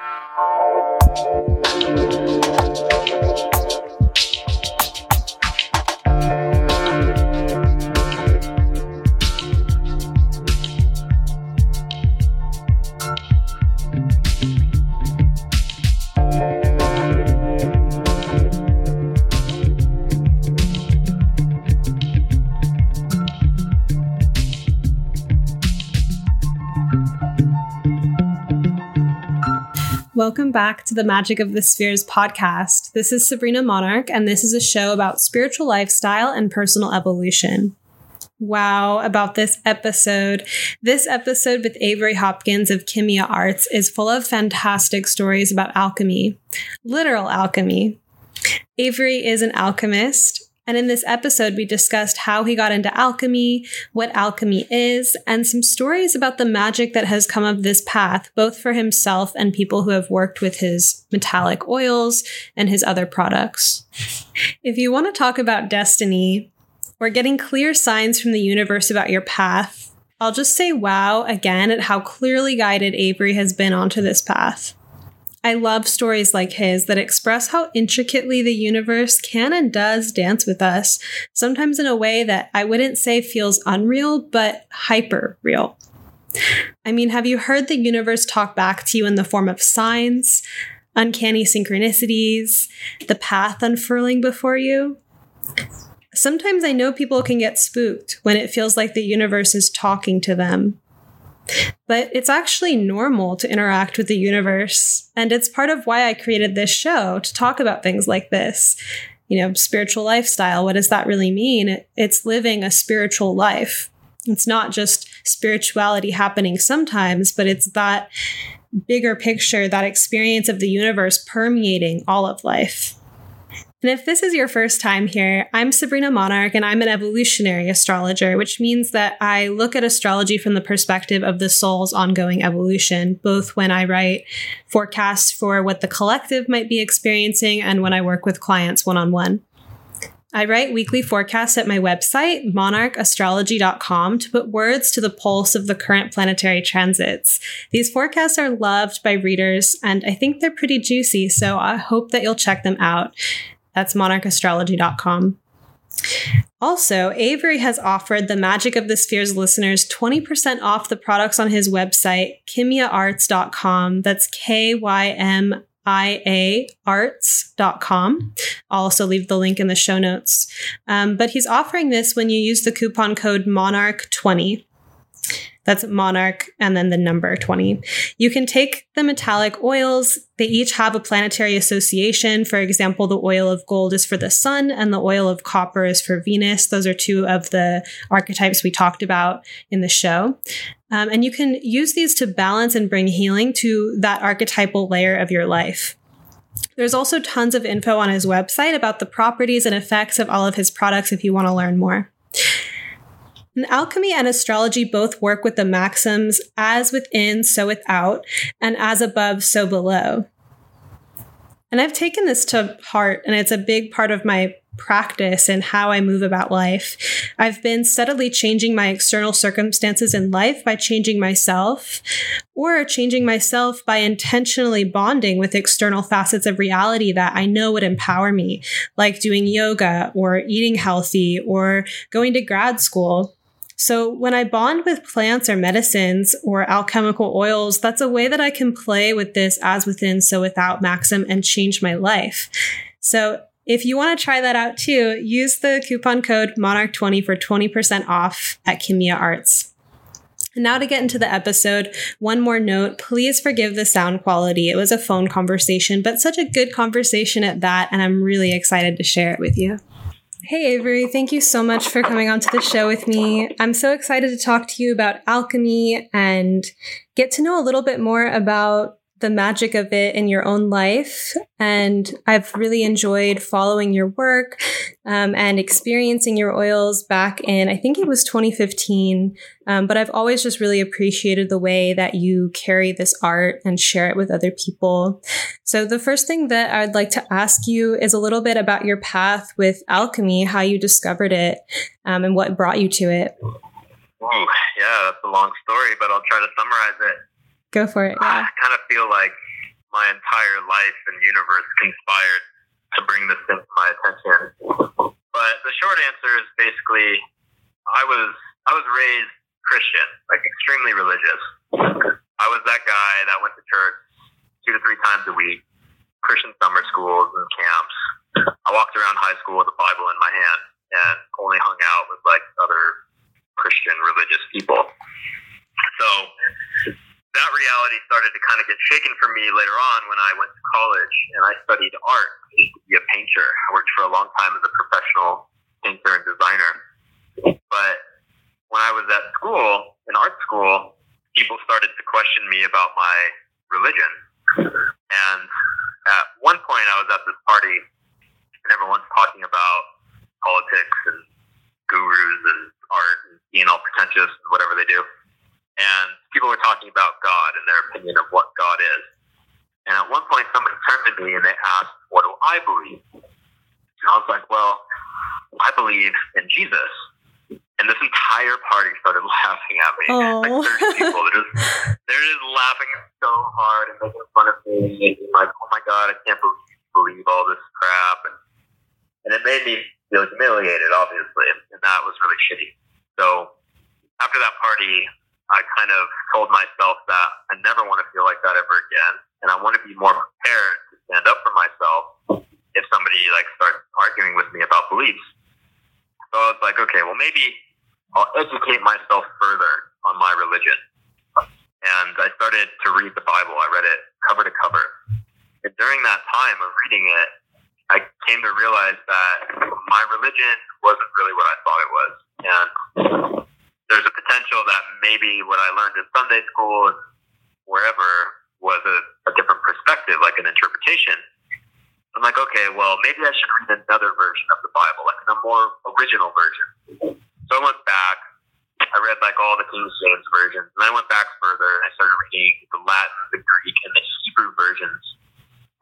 Müzik Welcome back to the Magic of the Spheres podcast. This is Sabrina Monarch, and this is a show about spiritual lifestyle and personal evolution. Wow, about this episode. This episode with Avery Hopkins of Kymia Arts is full of fantastic stories about alchemy, literal alchemy. Avery is an alchemist, and in this episode, we discussed how he got into alchemy, what alchemy is, and some stories about the magic that has come of this path, both for himself and people who have worked with his metallic oils and his other products. If you want to talk about destiny or getting clear signs from the universe about your path, I'll just say wow again at how clearly guided Avery has been onto this path. I love stories like his that express how intricately the universe can and does dance with us, sometimes in a way that I wouldn't say feels unreal, but hyper real. I mean, have you heard the universe talk back to you in the form of signs, uncanny synchronicities, the path unfurling before you? Sometimes I know people can get spooked when it feels like the universe is talking to them but it's actually normal to interact with the universe. And it's part of why I created this show to talk about things like this. You know, spiritual lifestyle. What does that really mean? It's living a spiritual life. It's not just spirituality happening sometimes, but it's that bigger picture, that experience of the universe permeating all of life. And if this is your first time here, I'm Sabrina Monarch and I'm an evolutionary astrologer, which means that I look at astrology from the perspective of the soul's ongoing evolution, both when I write forecasts for what the collective might be experiencing and when I work with clients one on one. I write weekly forecasts at my website, monarchastrology.com, to put words to the pulse of the current planetary transits. These forecasts are loved by readers, and I think they're pretty juicy, so I hope that you'll check them out. That's monarchastrology.com. Also, Avery has offered the Magic of the Spheres listeners 20% off the products on his website, kymiaarts.com. That's K Y M I A arts.com. I'll also leave the link in the show notes. Um, but he's offering this when you use the coupon code MONARCH20. That's monarch and then the number 20. You can take the metallic oils. They each have a planetary association. For example, the oil of gold is for the sun and the oil of copper is for Venus. Those are two of the archetypes we talked about in the show. Um, and you can use these to balance and bring healing to that archetypal layer of your life. There's also tons of info on his website about the properties and effects of all of his products if you want to learn more. And alchemy and astrology both work with the maxims as within, so without, and as above, so below. And I've taken this to heart, and it's a big part of my practice and how I move about life. I've been steadily changing my external circumstances in life by changing myself, or changing myself by intentionally bonding with external facets of reality that I know would empower me, like doing yoga, or eating healthy, or going to grad school. So when I bond with plants or medicines or alchemical oils, that's a way that I can play with this as within, so without maxim and change my life. So if you want to try that out too, use the coupon code Monarch20 for 20% off at Kymia Arts. And now to get into the episode, one more note. Please forgive the sound quality. It was a phone conversation, but such a good conversation at that, and I'm really excited to share it with you. Hey, Avery, thank you so much for coming onto the show with me. I'm so excited to talk to you about alchemy and get to know a little bit more about the magic of it in your own life. And I've really enjoyed following your work um, and experiencing your oils back in, I think it was 2015. Um, but I've always just really appreciated the way that you carry this art and share it with other people. So the first thing that I'd like to ask you is a little bit about your path with alchemy, how you discovered it, um, and what brought you to it. Ooh, yeah, that's a long story, but I'll try to summarize it. Go for it. Yeah. I kind of feel like my entire life and universe conspired to bring this thing to my attention. But the short answer is basically, I was I was raised Christian, like extremely religious. I was that guy that went to church two to three times a week, Christian summer schools and camps. I walked around high school with a Bible in my hand and only hung out with like other Christian religious people. So that reality started to kind of get shaken for me later on when I went to college and I studied art. I used to be a painter. I worked for a long time as a professional painter and designer. But when I was at school, in art school, people started to question me about my religion. And at one point, I was at this party, and everyone's talking about politics and gurus and art and being all pretentious and whatever they do and people were talking about God and their opinion of what God is. And at one point, somebody turned to me and they asked, "What do I believe?" And I was like, "Well, I believe in Jesus." And this entire party started laughing at me. Oh. Like 30 people, they're just they're just laughing so hard and making fun of me. And like, "Oh my God, I can't believe believe all this crap." And and it made me feel humiliated, obviously, and that was really shitty. So after that party, I kind of told myself that I never want to feel like that ever again, and I want to be more prepared to stand up for myself if somebody like starts arguing with me about beliefs. So I was like, okay, well maybe I'll educate myself further on my religion. And I started to read the Bible. I read it cover to cover. And during that time of reading it, I came to realize that my religion wasn't really what I thought it was. And there's a potential that maybe what I learned in Sunday school and wherever was a, a different perspective, like an interpretation. I'm like, okay, well, maybe I should read another version of the Bible, like a more original version. So I went back. I read like all the King James versions, and I went back further and I started reading the Latin, the Greek, and the Hebrew versions.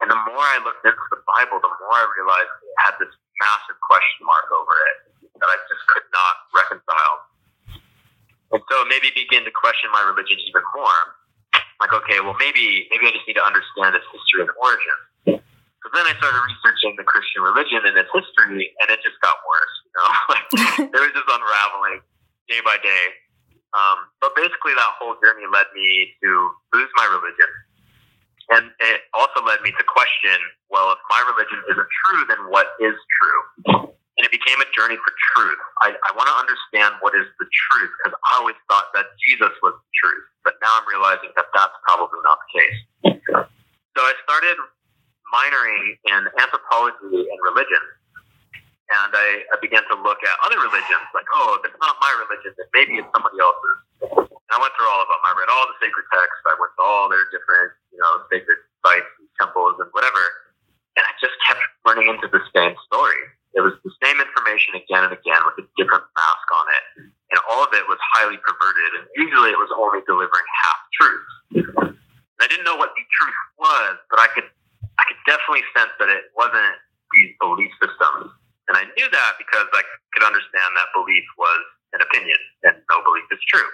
And the more I looked into the Bible, the more I realized it had this massive question mark over it that I just could not reconcile. And so me begin to question my religion even more. Like, okay, well, maybe maybe I just need to understand its history and origin. So then I started researching the Christian religion and its history, and it just got worse. You know, like it was just unraveling day by day. Um, but basically, that whole journey led me to lose my religion, and it also led me to question: well, if my religion isn't true, then what is true? And it became a journey for truth. I, I want to understand what is the truth because I always thought that Jesus was the truth, but now I'm realizing that that's probably not the case. So I started minoring in anthropology and religion. And I, I began to look at other religions, like, oh, if it's not my religion, then maybe it's somebody else's. And I went through all of them. I read all the sacred texts. I went to all their different, you know, sacred sites and temples and whatever. And I just kept running into the same story. It was the same information again and again with a different mask on it. And all of it was highly perverted. And usually it was only delivering half truths. And I didn't know what the truth was, but I could, I could definitely sense that it wasn't these belief systems. And I knew that because I could understand that belief was an opinion and no belief is true.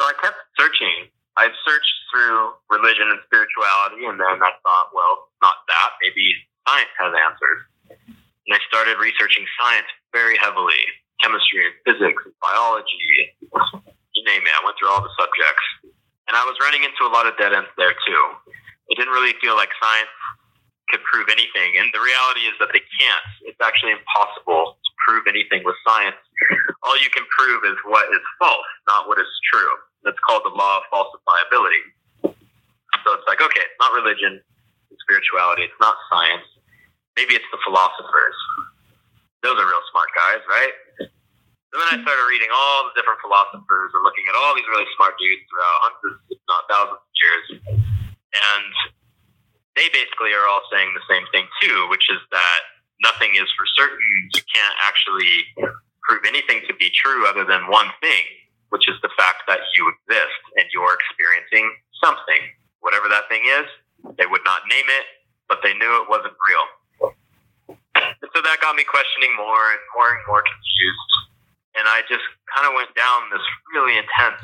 So I kept searching. I've searched through religion and spirituality, and then I thought, well, not that. Maybe science has answers. And I started researching science very heavily chemistry and physics and biology, you name it. I went through all the subjects. And I was running into a lot of dead ends there too. It didn't really feel like science could prove anything. And the reality is that they can't. It's actually impossible to prove anything with science. All you can prove is what is false, not what is true. That's called the law of falsifiability. So it's like, okay, it's not religion, it's spirituality, it's not science. Maybe it's the philosophers. Those are real smart guys, right? So then I started reading all the different philosophers and looking at all these really smart dudes throughout hundreds, if not thousands of years. And they basically are all saying the same thing too, which is that nothing is for certain. You can't actually prove anything to be true other than one thing, which is the fact that you exist and you're experiencing something. Whatever that thing is, they would not name it, but they knew it wasn't real. So that got me questioning more and more and more confused. And I just kind of went down this really intense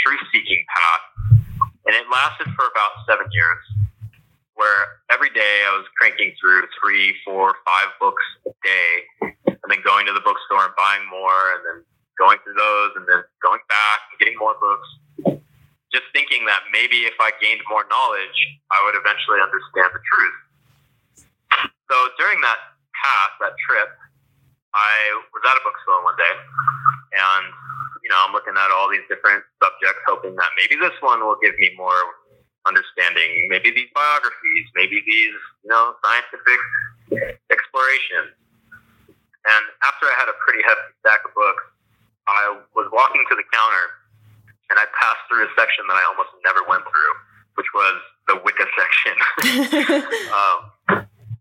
truth seeking path. And it lasted for about seven years. Where every day I was cranking through three, four, five books a day, and then going to the bookstore and buying more, and then going through those, and then going back and getting more books. Just thinking that maybe if I gained more knowledge, I would eventually understand the truth. So during that path, that trip, I was at a bookstore one day, and you know, I'm looking at all these different subjects, hoping that maybe this one will give me more understanding. Maybe these biographies, maybe these, you know, scientific explorations. And after I had a pretty hefty stack of books, I was walking to the counter, and I passed through a section that I almost never went through, which was the Wicca section. um,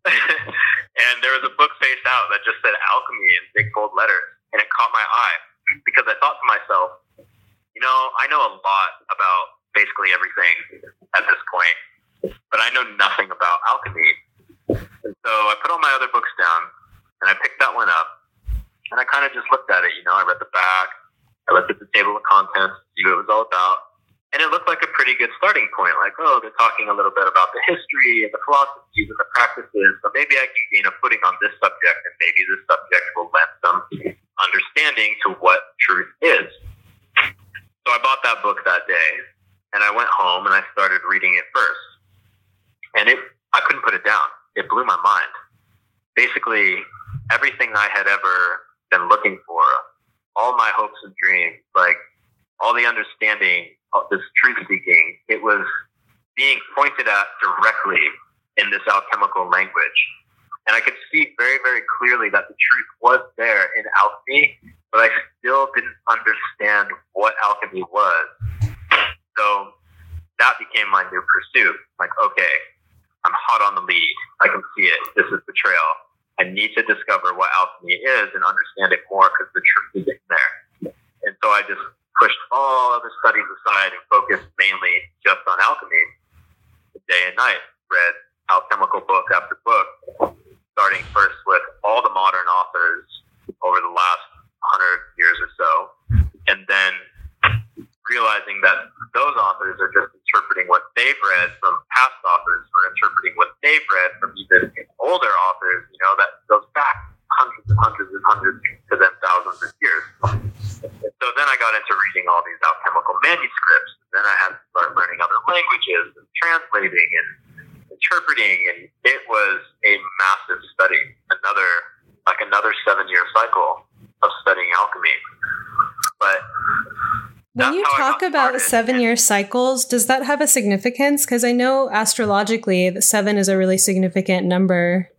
and there was a book faced out that just said alchemy in big bold letters, and it caught my eye because I thought to myself, you know, I know a lot about basically everything at this point, but I know nothing about alchemy. And so I put all my other books down and I picked that one up and I kind of just looked at it. You know, I read the back, I looked at the table of contents, see what it was all about. And it looked like a pretty good starting point. Like, oh, they're talking a little bit about the history and the philosophies and the practices. So maybe I can gain a footing on this subject, and maybe this subject will lend some understanding to what truth is. So I bought that book that day, and I went home and I started reading it first. And it, I couldn't put it down. It blew my mind. Basically, everything I had ever been looking for, all my hopes and dreams, like all the understanding this truth seeking, it was being pointed at directly in this alchemical language. And I could see very, very clearly that the truth was there in alchemy, but I still didn't understand what alchemy was. So that became my new pursuit. Like, okay, I'm hot on the lead. I can see it. This is the trail. I need to discover what alchemy is and understand it more because the truth is in there. And so I just pushed all other studies aside and focused mainly just on alchemy, day and night. Read alchemical book after book, starting first with all the modern authors over the last hundred years or so, and then realizing that those authors are just interpreting what they've read from past authors or interpreting what they've read from even older authors, you know, that goes back hundreds and hundreds and hundreds to then thousands of years. So then I got into reading all these alchemical manuscripts. And then I had to start learning other languages and translating and interpreting. And it was a massive study, another, like another seven year cycle of studying alchemy. But when you talk about seven year cycles, does that have a significance? Because I know astrologically that seven is a really significant number.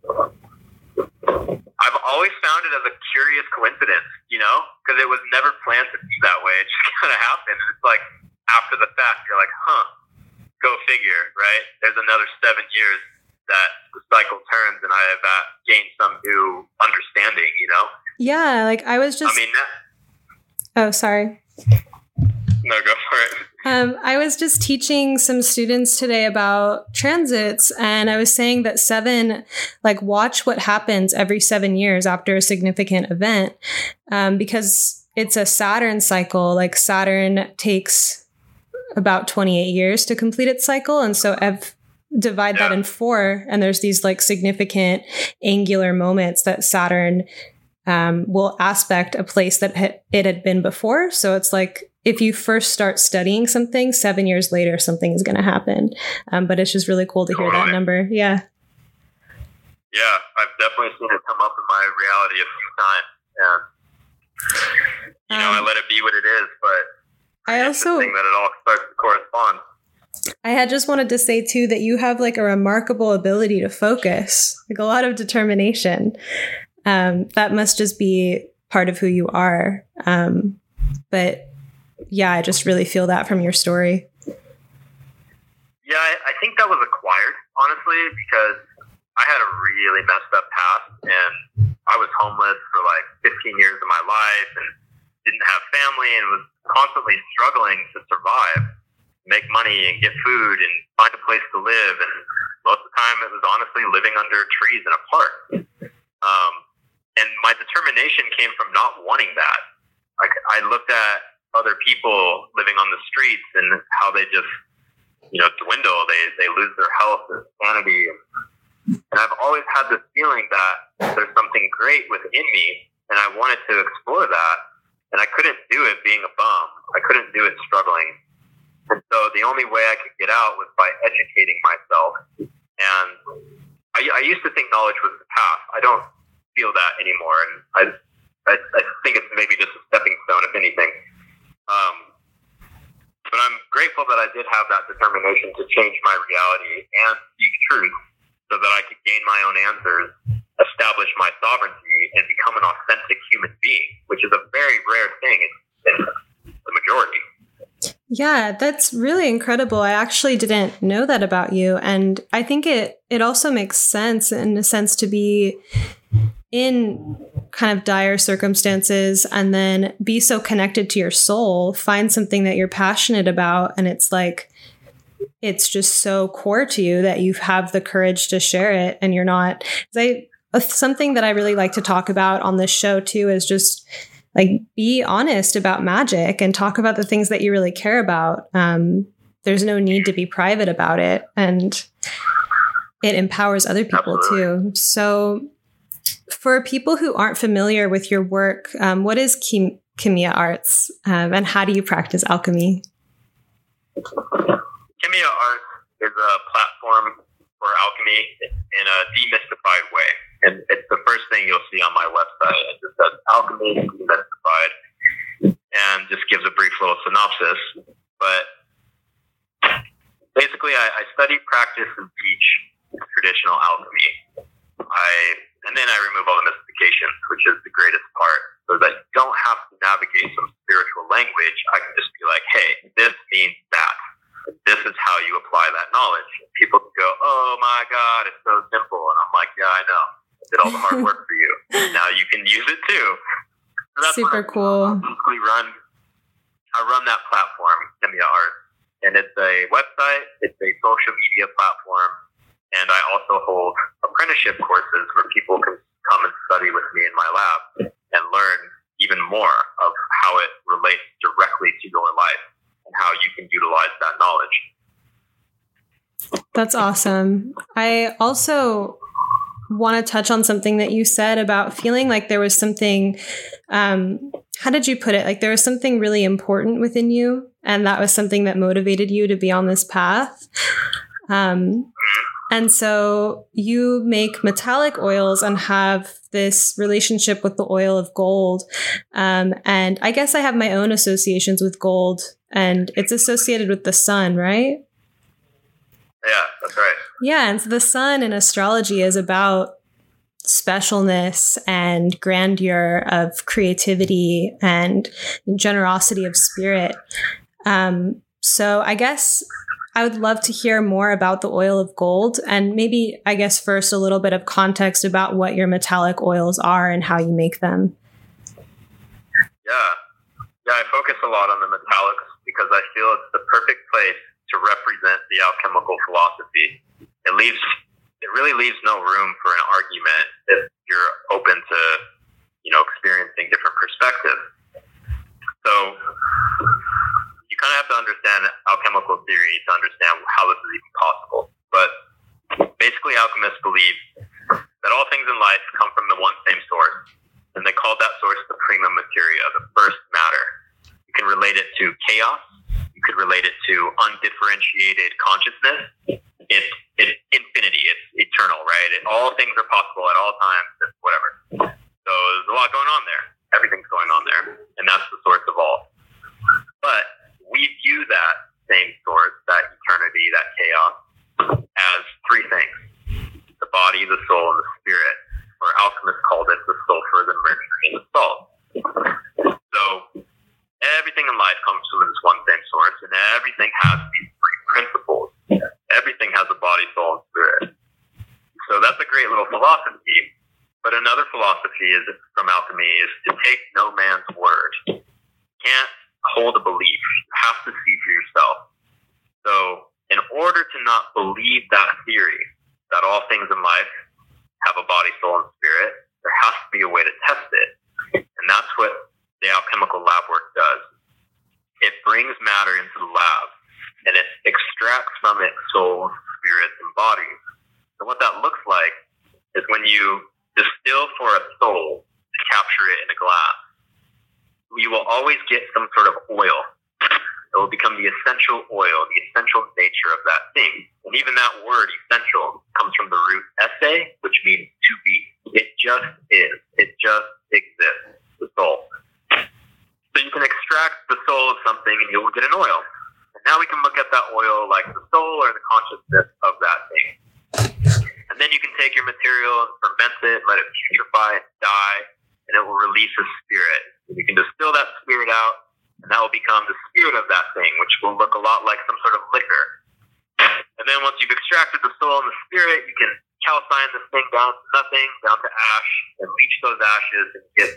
I've always found it as a curious coincidence, you know, because it was never planned to be that way. It just kind of happened. It's like after the fact, you're like, huh, go figure, right? There's another seven years that the cycle turns and I have uh, gained some new understanding, you know? Yeah, like I was just. I mean, that, oh, sorry. No, go for it. Um, I was just teaching some students today about transits, and I was saying that seven, like, watch what happens every seven years after a significant event, um, because it's a Saturn cycle. Like, Saturn takes about 28 years to complete its cycle. And so, I've divide yeah. that in four, and there's these like significant angular moments that Saturn um, will aspect a place that it had been before. So it's like if you first start studying something, seven years later, something is going to happen. Um, but it's just really cool to hear that number. Yeah. Yeah, I've definitely seen it come up in my reality a few times. And, you know, um, I let it be what it is, but I also think that it all starts to correspond. I had just wanted to say too that you have like a remarkable ability to focus, like a lot of determination. Um, that must just be part of who you are. Um, but yeah, I just really feel that from your story. Yeah, I, I think that was acquired, honestly, because I had a really messed up past and I was homeless for like 15 years of my life and didn't have family and was constantly struggling to survive, make money and get food and find a place to live. And most of the time it was honestly living under trees in a park. Um, and my determination came from not wanting that. I looked at other people living on the streets and how they just, you know, dwindle. They they lose their health and sanity. And And I've always had this feeling that there's something great within me, and I wanted to explore that. And I couldn't do it being a bum. I couldn't do it struggling. And so the only way I could get out was by educating myself. And I, I used to think knowledge was the path. I don't feel that anymore. And I, I, I think it's maybe just a stepping stone, if anything. Um, but I'm grateful that I did have that determination to change my reality and seek truth so that I could gain my own answers, establish my sovereignty, and become an authentic human being, which is a very rare thing in, in the majority. Yeah, that's really incredible. I actually didn't know that about you and I think it it also makes sense in a sense to be in kind of dire circumstances and then be so connected to your soul, find something that you're passionate about and it's like it's just so core to you that you have the courage to share it and you're not something that I really like to talk about on this show too is just like be honest about magic and talk about the things that you really care about. Um, there's no need to be private about it and it empowers other people too. So for people who aren't familiar with your work, um, what is Chem- Kymia Arts um, and how do you practice alchemy? Kymia Arts is a platform for alchemy in a demystified way. And it's the first thing you'll see on my website. It just says alchemy demystified and just gives a brief little synopsis. But basically, I, I study, practice, and teach traditional alchemy. I and then I remove all the mystification, which is the greatest part, so that you don't have to navigate some spiritual language. I can just be like, hey, this means that. This is how you apply that knowledge. People can go, oh my God, it's so simple. And I'm like, yeah, I know. I did all the hard work for you. Now you can use it too. So Super cool. I run, I run that platform, Kymia Art. And it's a website, it's a social media platform, and I also hold apprenticeship courses where people can come and study with me in my lab and learn even more of how it relates directly to your life and how you can utilize that knowledge. That's awesome. I also want to touch on something that you said about feeling like there was something um, how did you put it like there was something really important within you and that was something that motivated you to be on this path um, and so you make metallic oils and have this relationship with the oil of gold. Um, and I guess I have my own associations with gold, and it's associated with the sun, right? Yeah, that's right. Yeah. And so the sun in astrology is about specialness and grandeur of creativity and generosity of spirit. Um, so I guess I would love to hear more about the oil of gold and maybe, I guess, first a little bit of context about what your metallic oils are and how you make them. Yeah. Yeah, I focus a lot on the metallics because I feel it's the perfect place to represent the alchemical philosophy. It leaves, it really leaves no room for an argument if you're open to, you know, experiencing different perspectives. So, kind of have to understand alchemical theory to understand how this is even possible. But basically, alchemists believe that all things in life come from the one same source, and they call that source the prima materia, the first matter. You can relate it to chaos. You could relate it to undifferentiated consciousness. It's, it's infinity. It's eternal, right? It, all things are possible at all times. Whatever. So there's a lot going on there. Everything's going on there, and that's the source of all. But we view that same source, that eternity, that chaos, as three things the body, the soul, and the spirit. Or alchemists called it the sulfur, the mercury, and the salt. So everything in life comes from this one same source, and everything has these three principles. Everything has a body, soul, and spirit. So that's a great little philosophy. But another philosophy is from alchemy is to take no man's word. Can't hold a belief. You have to see for yourself. So, in order to not believe that theory that all things in life have a body, soul, and spirit, there has to be a way to test it. And that's what the alchemical lab work does. It brings matter into the lab and it extracts from it souls, spirits, and bodies So what that looks like is when you distill for a soul to capture it in a glass, you will always get some sort of oil. It will become the essential oil, the essential nature of that thing. And even that word, essential, comes from the root esse, which means to be. It just is. It just exists, the soul. So you can extract the soul of something and you'll get an oil. And now we can look at that oil like the soul or the consciousness of that thing. And then you can take your material and ferment it, let it putrefy and die, and it will release a spirit. And you can distill that spirit out, and that will become the spirit of that thing, which will look a lot like some sort of liquor. And then once you've extracted the soul and the spirit, you can calcine this thing down to nothing, down to ash, and leach those ashes and get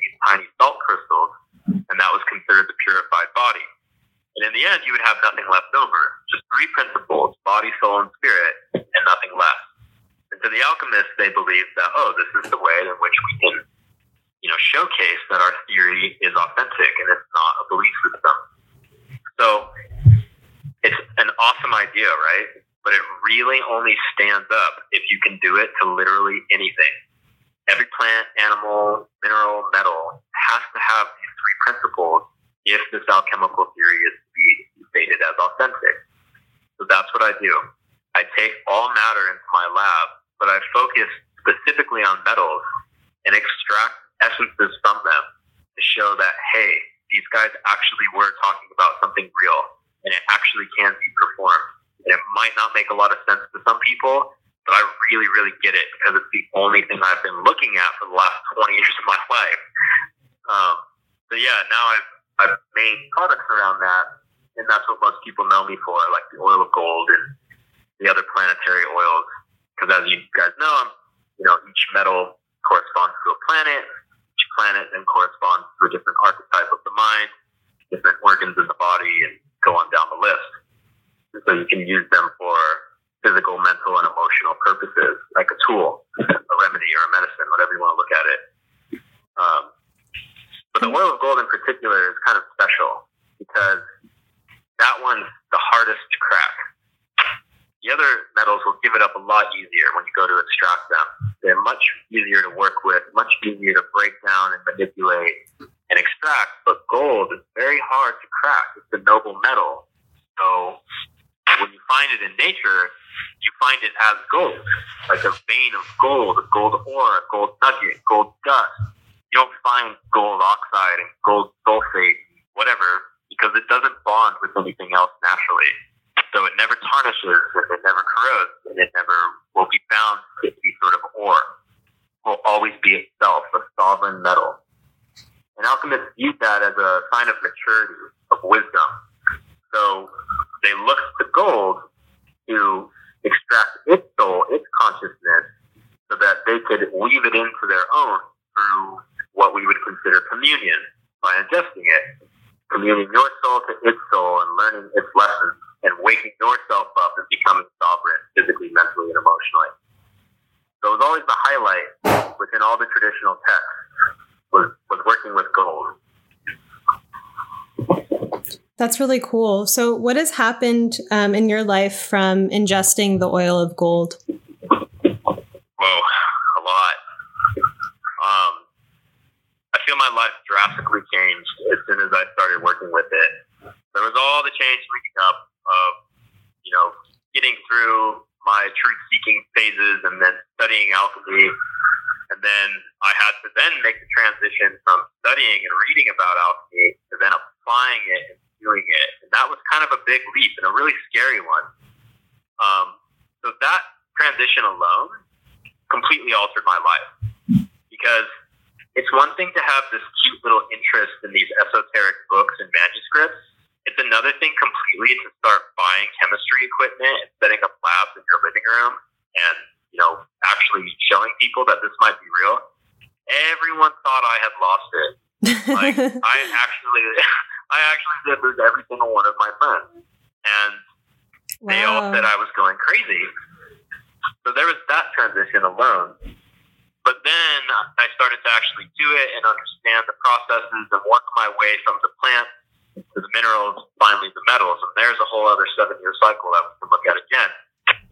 ore, gold nugget, gold dust. You don't find gold oxide and gold sulfate, whatever, because it doesn't bond with anything else naturally. So it never tarnishes and it never corrodes and it never will be found to be sort of ore. It will always be itself, a sovereign metal. And alchemists viewed that as a sign of maturity, of wisdom. So they looked to gold to extract its soul, its consciousness, so that they could weave it into their own through what we would consider communion by ingesting it, communing your soul to its soul and learning its lessons and waking yourself up and becoming sovereign physically, mentally, and emotionally. So it was always the highlight within all the traditional texts was, was working with gold. That's really cool. So, what has happened um, in your life from ingesting the oil of gold? Whoa, a lot. Um, I feel my life drastically changed as soon as I started working with it. There was all the change leading up of, you know, getting through my truth seeking phases and then studying alchemy. And then I had to then make the transition from studying and reading about alchemy to then applying it and doing it. And that was kind of a big leap and a really scary one. Um, so that transition alone completely altered my life because it's one thing to have this cute little interest in these esoteric books and manuscripts it's another thing completely to start buying chemistry equipment and setting up labs in your living room and, you know, actually showing people that this might be real. Everyone thought I had lost it. Like I actually I actually did lose every single one of my friends. And wow. they all said I was going crazy. So there was that transition alone. But then I started to actually do it and understand the processes and work my way from the plant to the minerals, finally the metals. And there's a whole other seven year cycle that we can look at again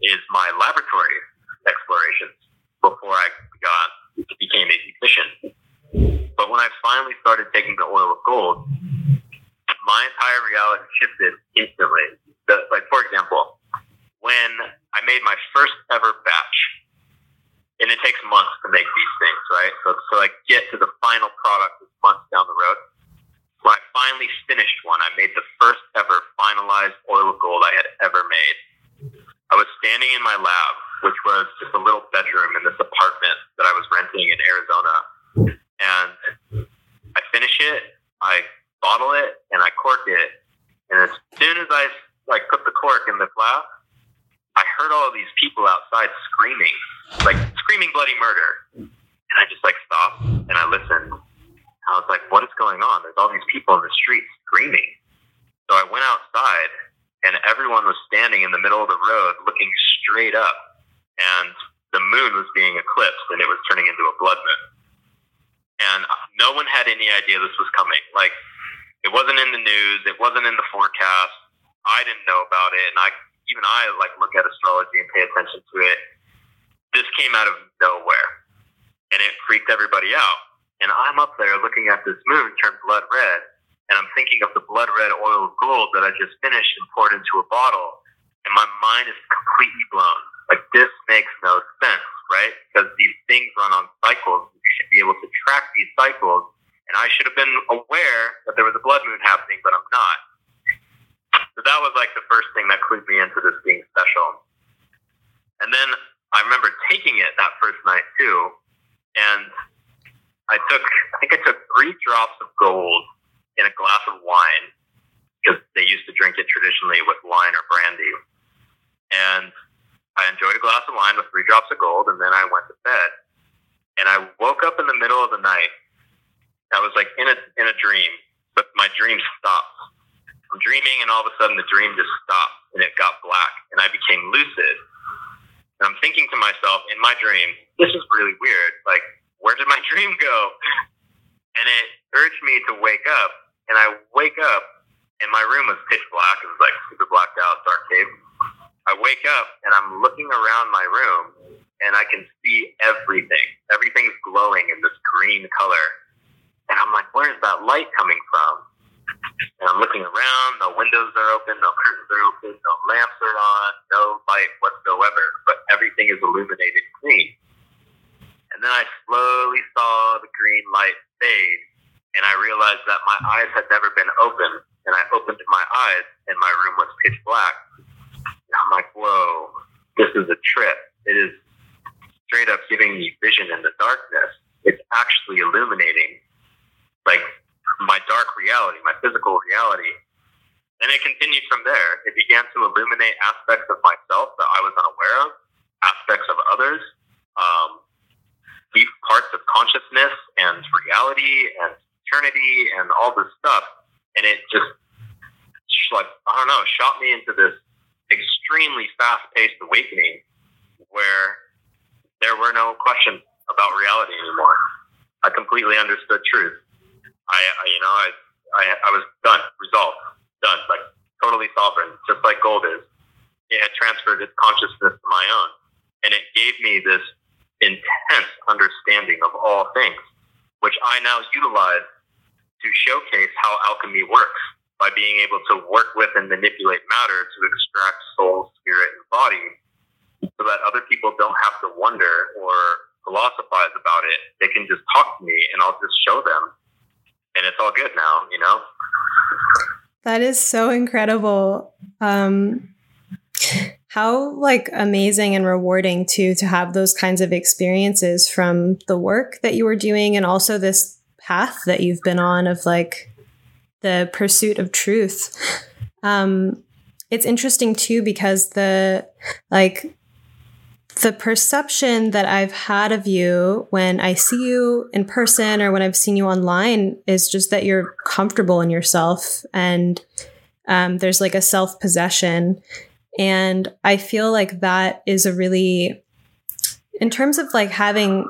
is my laboratory explorations before I got became a musician. But when I finally started taking the oil of gold, my entire reality shifted instantly. The, like for example, when I made my first ever batch, and it takes months to make these things, right? So, so I get to the final product months down the road. When I finally finished one, I made the first ever finalized oil of gold I had ever made. I was standing in my lab, which was just a little bedroom in this apartment that I was renting in Arizona. And I finish it, I bottle it, and I cork it. And as soon as I like put the cork in the glass, I heard all of these people outside screaming, like screaming bloody murder. And I just like stopped and I listened. I was like, what is going on? There's all these people in the street screaming. So I went outside and everyone was standing in the middle of the road looking straight up. And the moon was being eclipsed and it was turning into a blood moon. And no one had any idea this was coming. Like, it wasn't in the news, it wasn't in the forecast. I didn't know about it. And I even I like look at astrology and pay attention to it. This came out of nowhere, and it freaked everybody out. And I'm up there looking at this moon turn blood red, and I'm thinking of the blood red oil of gold that I just finished and poured into a bottle, and my mind is completely blown. Like this makes no sense, right? Because these things run on cycles. You should be able to track these cycles, and I should have been aware that there was a blood moon happening, but I'm not. So that was like the first thing that clued me into this being special. And then I remember taking it that first night too, and I took, I think I took three drops of gold in a glass of wine because they used to drink it traditionally with wine or brandy. And I enjoyed a glass of wine with three drops of gold, and then I went to bed. And I woke up in the middle of the night. I was like in a in a dream, but my dream stopped I'm dreaming, and all of a sudden the dream just stopped and it got black, and I became lucid. And I'm thinking to myself in my dream, this is really weird. Like, where did my dream go? And it urged me to wake up, and I wake up, and my room was pitch black. It was like super blacked out, dark cave. I wake up, and I'm looking around my room, and I can see everything. Everything's glowing in this green color. And I'm like, where is that light coming from? And I'm looking around, no windows are open, no curtains are open, no lamps are on, no light whatsoever, but everything is illuminated green. And then I slowly saw the green light fade, and I realized that my eyes had never been open, and I opened my eyes, and my room was pitch black. And I'm like, whoa, this is a trip. It is straight up giving me vision in the darkness. It's actually illuminating like my dark reality, my physical reality. And it continued from there. It began to illuminate aspects of myself that I was unaware of, aspects of others, um, deep parts of consciousness and reality and eternity and all this stuff. And it just, like, I don't know, shot me into this extremely fast paced awakening where there were no questions about reality anymore. I completely understood truth. I, I you know, I, I, I was done, resolved, done, like totally sovereign, just like gold is. It had transferred its consciousness to my own, and it gave me this intense understanding of all things, which I now utilize to showcase how alchemy works by being able to work with and manipulate matter to extract soul, spirit, and body so that other people don't have to wonder or philosophize about it. They can just talk to me and I'll just show them and it's all good now, you know? That is so incredible. Um, how like amazing and rewarding too to have those kinds of experiences from the work that you were doing and also this path that you've been on of like the pursuit of truth. Um, it's interesting too because the like the perception that I've had of you when I see you in person or when I've seen you online is just that you're comfortable in yourself and um, there's like a self possession. And I feel like that is a really, in terms of like having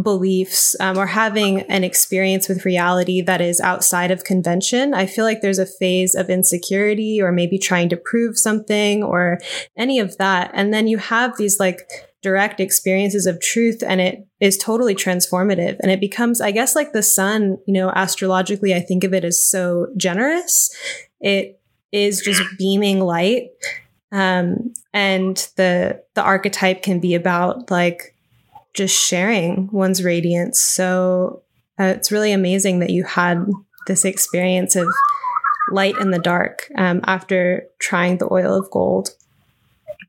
beliefs um, or having an experience with reality that is outside of convention, I feel like there's a phase of insecurity or maybe trying to prove something or any of that. And then you have these like direct experiences of truth and it is totally transformative. And it becomes i guess like the sun you know astrologically i think of it as so generous. It is just beaming light. Um, and the the archetype can be about like just sharing one's radiance. So uh, it's really amazing that you had this experience of light in the dark um, after trying the oil of gold.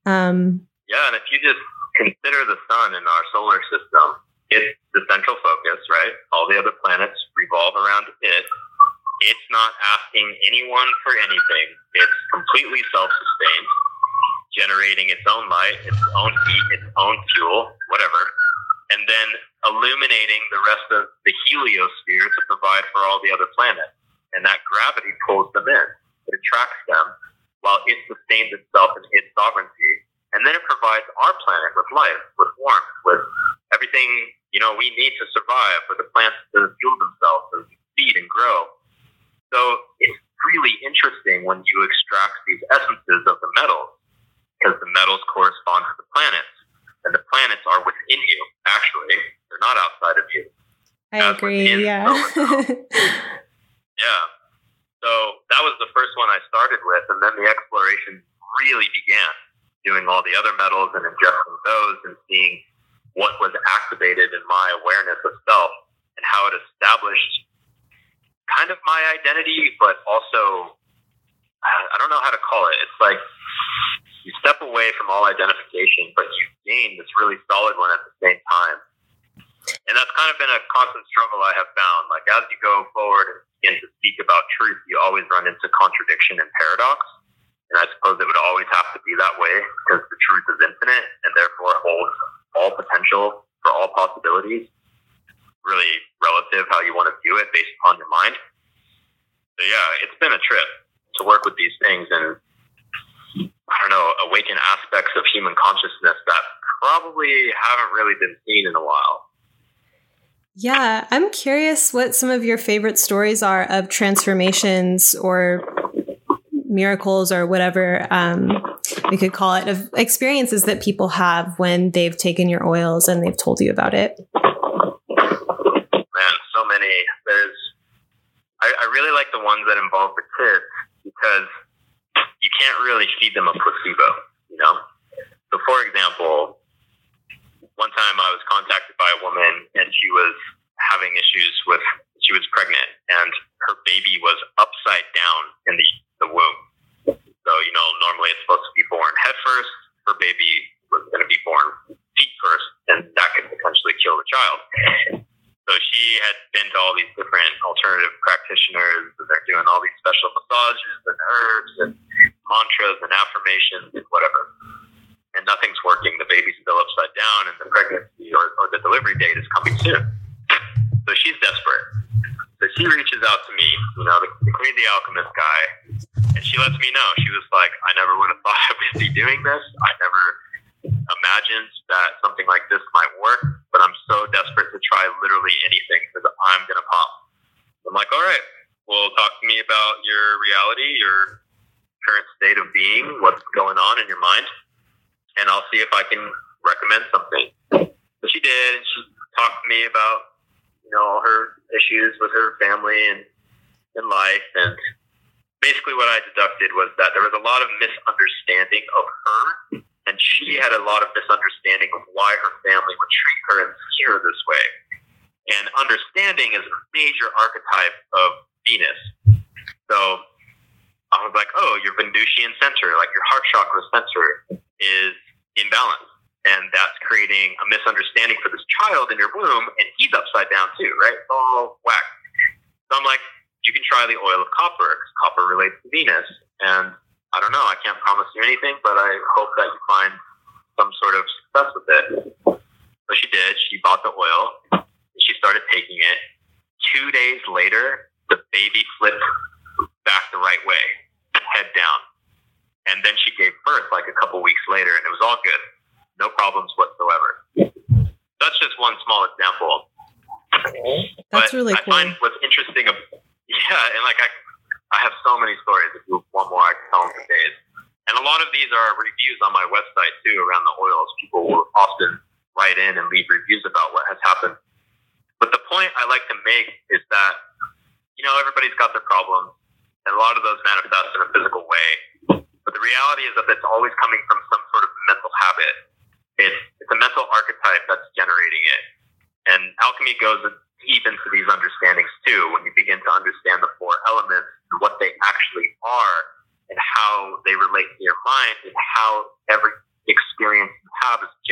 Um, yeah and if you just consider the sun in our solar system it's the central focus right? All the other planets revolve around it. It's not asking anyone for anything. It's completely self-sustained generating its own light, its own heat, its own fuel, whatever, and then illuminating the rest of the heliosphere to provide for all the other planets. And that gravity pulls them in. It attracts them while it sustains itself in its sovereignty. And then it provides our planet with life, with warmth, with everything, you know, we need to survive, for the plants to fuel themselves and feed and grow. So it's really interesting when you extract these essences of the metals because the metals correspond to the planets, and the planets are within you. Actually, they're not outside of you. I agree. Yeah. yeah. So that was the first one I started with, and then the exploration really began, doing all the other metals and ingesting those and seeing what was activated in my awareness of self and how it established kind of my identity, but also I don't know how to call it. It's like you step away from all identification, but you gain this really solid one at the same time. And that's kind of been a constant struggle I have found. Like as you go forward and begin to speak about truth, you always run into contradiction and paradox. And I suppose it would always have to be that way because the truth is infinite and therefore holds all potential for all possibilities. Really relative how you want to view it based upon your mind. So yeah, it's been a trip to work with these things and I don't know, awaken aspects of human consciousness that probably haven't really been seen in a while. Yeah, I'm curious what some of your favorite stories are of transformations or miracles or whatever um, we could call it of experiences that people have when they've taken your oils and they've told you about it. Man, so many. There's, I, I really like the ones that involve the kids because you can't really feed them a placebo, you know? So, for example, one time I was contacted by a woman and she was having issues with, she was pregnant and her baby was upside down in the, the womb. So, you know, normally it's supposed to be born head first. Her baby was going to be born feet first, and that could potentially kill the child. So she had been to all these different alternative practitioners, and they're doing all these special massages and herbs and mantras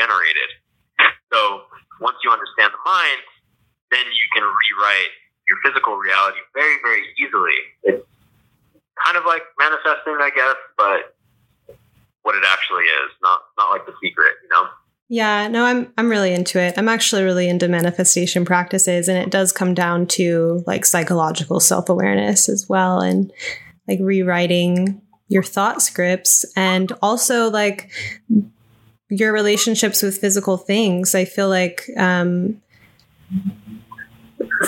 generated. So once you understand the mind, then you can rewrite your physical reality very, very easily. It's kind of like manifesting, I guess, but what it actually is, not not like the secret, you know. Yeah, no, I'm I'm really into it. I'm actually really into manifestation practices and it does come down to like psychological self-awareness as well and like rewriting your thought scripts and also like your relationships with physical things. I feel like um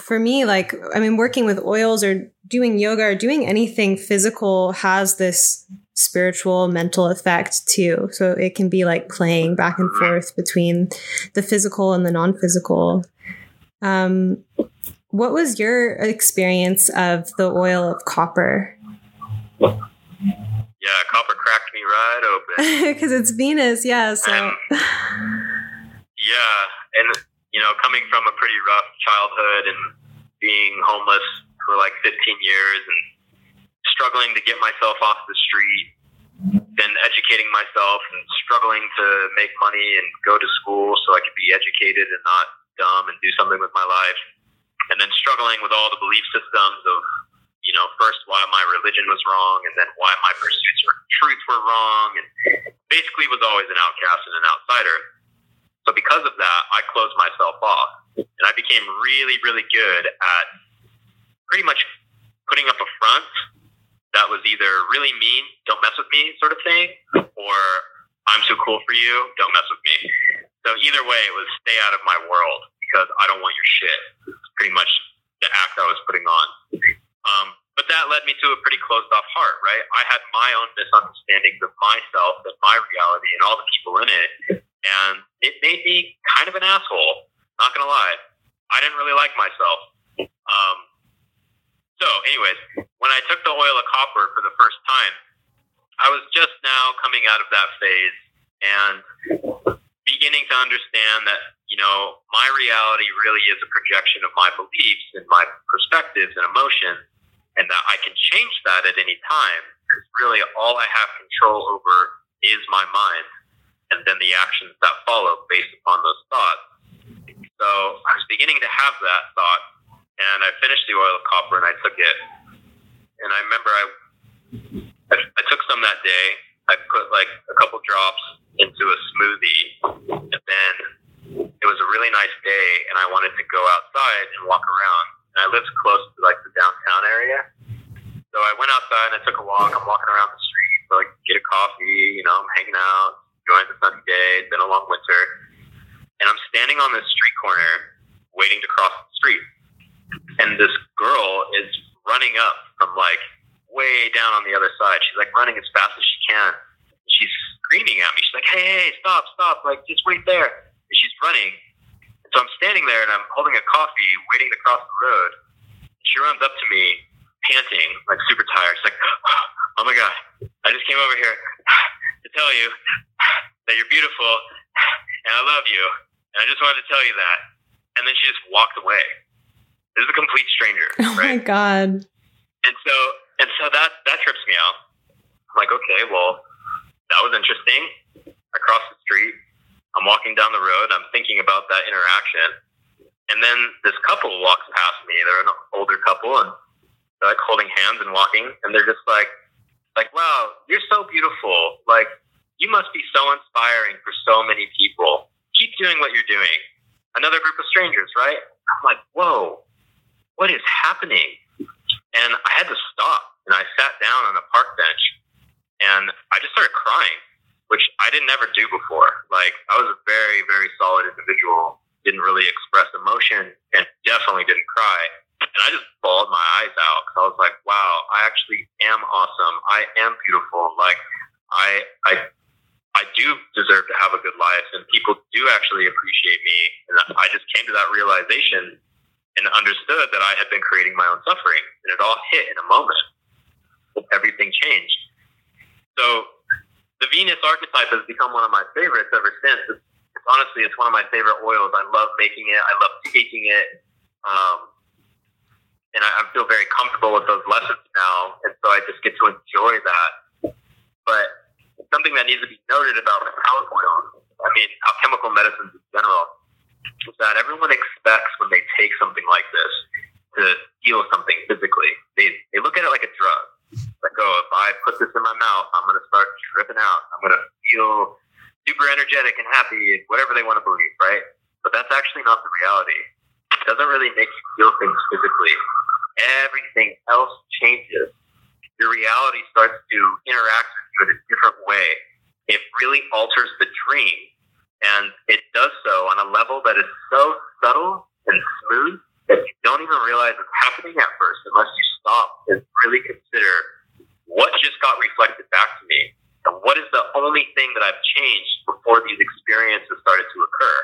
for me like I mean working with oils or doing yoga or doing anything physical has this spiritual mental effect too so it can be like playing back and forth between the physical and the non-physical um, what was your experience of the oil of copper yeah copper cracked me right open because it's venus yeah so and, yeah and you know coming from a pretty rough childhood and being homeless for like 15 years and struggling to get myself off the street, then educating myself and struggling to make money and go to school so I could be educated and not dumb and do something with my life. And then struggling with all the belief systems of, you know, first why my religion was wrong and then why my pursuits for truth were wrong and basically was always an outcast and an outsider. So because of that, I closed myself off and I became really, really good at pretty much putting up a front that was either really mean, don't mess with me sort of thing, or I'm too cool for you, don't mess with me. So either way, it was stay out of my world because I don't want your shit. It's pretty much the act I was putting on. Um, but that led me to a pretty closed off heart, right? I had my own misunderstandings of myself and my reality and all the people in it. And it made me kind of an asshole. Not gonna lie. I didn't really like myself. Um, so, anyways, when I took the oil of copper for the first time, I was just now coming out of that phase and beginning to understand that, you know, my reality really is a projection of my beliefs and my perspectives and emotions, and that I can change that at any time. Because really, all I have control over is my mind and then the actions that follow based upon those thoughts. So I was beginning to have that thought and I finished the oil of copper and I took it. And I remember I, I, I took some that day. I put like a couple drops into a smoothie, and then it was a really nice day, and I wanted to go outside and walk around. And I lived close to like the downtown area, so I went outside and I took a walk. I'm walking around the street, so I get a coffee. You know, I'm hanging out, enjoying the sunny day. It's been a long winter, and I'm standing on this street corner, waiting to cross the street and this girl is running up from like way down on the other side. She's like running as fast as she can. She's screaming at me. She's like, "Hey, hey, stop, stop! Like, just wait there!" And she's running. So I'm standing there and I'm holding a coffee, waiting to cross the road. She runs up to me, panting, like super tired. She's like, "Oh my god, I just came over here to tell you that you're beautiful and I love you, and I just wanted to tell you that." And then she just walked away. This is a complete stranger. Oh right? my god. And so and so that that trips me out. I'm like, okay, well, that was interesting. I cross the street. I'm walking down the road. I'm thinking about that interaction. And then this couple walks past me. They're an older couple and they're like holding hands and walking. And they're just like, like, wow, you're so beautiful. Like, you must be so inspiring for so many people. Keep doing what you're doing. Another group of strangers, right? I'm like, whoa, what is happening? And I had to stop and I sat down on a park bench and I just started crying, which I didn't ever do before. Like I was a very, very solid individual, didn't really express emotion and definitely didn't cry. And I just bawled my eyes out because I was like, wow, I actually am awesome. I am beautiful. Like I I I do deserve to have a good life, and people do actually appreciate me. And I just came to that realization and understood that I had been creating my own suffering, and it all hit in a moment. Everything changed. So the Venus archetype has become one of my favorites ever since. It's, it's honestly, it's one of my favorite oils. I love making it. I love taking it. Um, and I, I feel very comfortable with those lessons now, and so I just get to enjoy that. But something that needs to be noted about metallic oil, I mean, alchemical medicines in general, is that everyone expects when they take something like this to heal something physically. They, they look at it like a drug. If I put this in my mouth, I'm going to start tripping out. I'm going to feel super energetic and happy, whatever they want to believe, right? But that's actually not the reality. It doesn't really make you feel things physically. Everything else changes. Your reality starts to interact with you in a different way. It really alters the dream. And it does so on a level that is so subtle and smooth that you don't even realize it's happening at first unless you stop and really consider what just got reflected back to me and what is the only thing that I've changed before these experiences started to occur.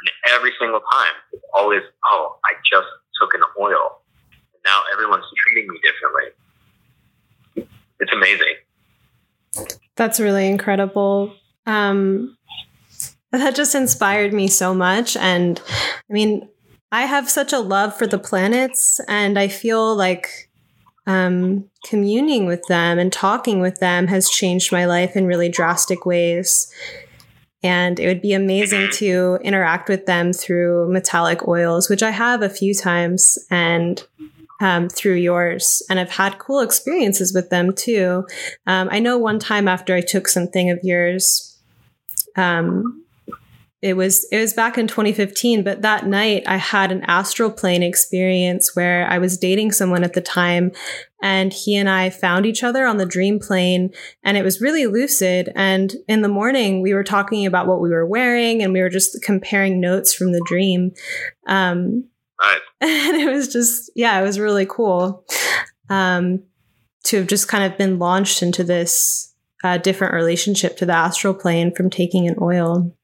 And every single time, it's always, oh, I just took an oil. And now everyone's treating me differently. It's amazing. That's really incredible. Um, that just inspired me so much. And I mean, I have such a love for the planets, and I feel like um, communing with them and talking with them has changed my life in really drastic ways. And it would be amazing to interact with them through metallic oils, which I have a few times, and um, through yours. And I've had cool experiences with them too. Um, I know one time after I took something of yours, um, it was it was back in 2015 but that night i had an astral plane experience where i was dating someone at the time and he and i found each other on the dream plane and it was really lucid. And in the morning we were talking about what we were wearing and we were just comparing notes from the dream. Um, Nice. and it was just yeah it was really cool um, to have just kind of been launched into this uh, different relationship to the astral plane from taking an oil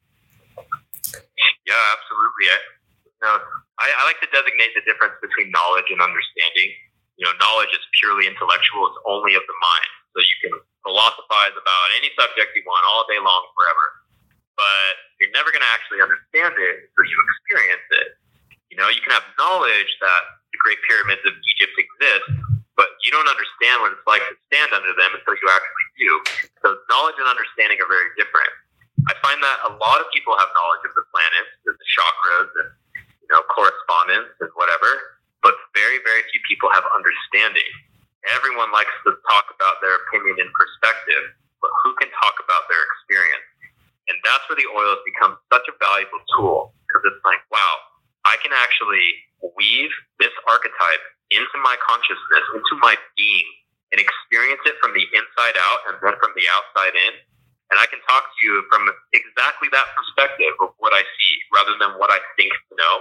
Yeah, absolutely. I, you know, I, I like to designate the difference between knowledge and understanding. You know, knowledge is purely intellectual; it's only of the mind. So you can philosophize about any subject you want all day long, forever. But you're never going to actually understand it until you experience it. You know, you can have knowledge that the Great Pyramids of Egypt exist, but you don't understand what it's like to stand under them until you actually do. So knowledge and understanding are very different. I find that a lot of people have knowledge of the planets, and the chakras, and you know correspondence and whatever, but very, very few people have understanding. Everyone likes to talk about their opinion and perspective, but who can talk about their experience? And that's where the oils become such a valuable tool because it's like, wow, I can actually weave this archetype into my consciousness, into my being, and experience it from the inside out and then from the outside in and I can talk to you from exactly that perspective of what I see rather than what I think to know,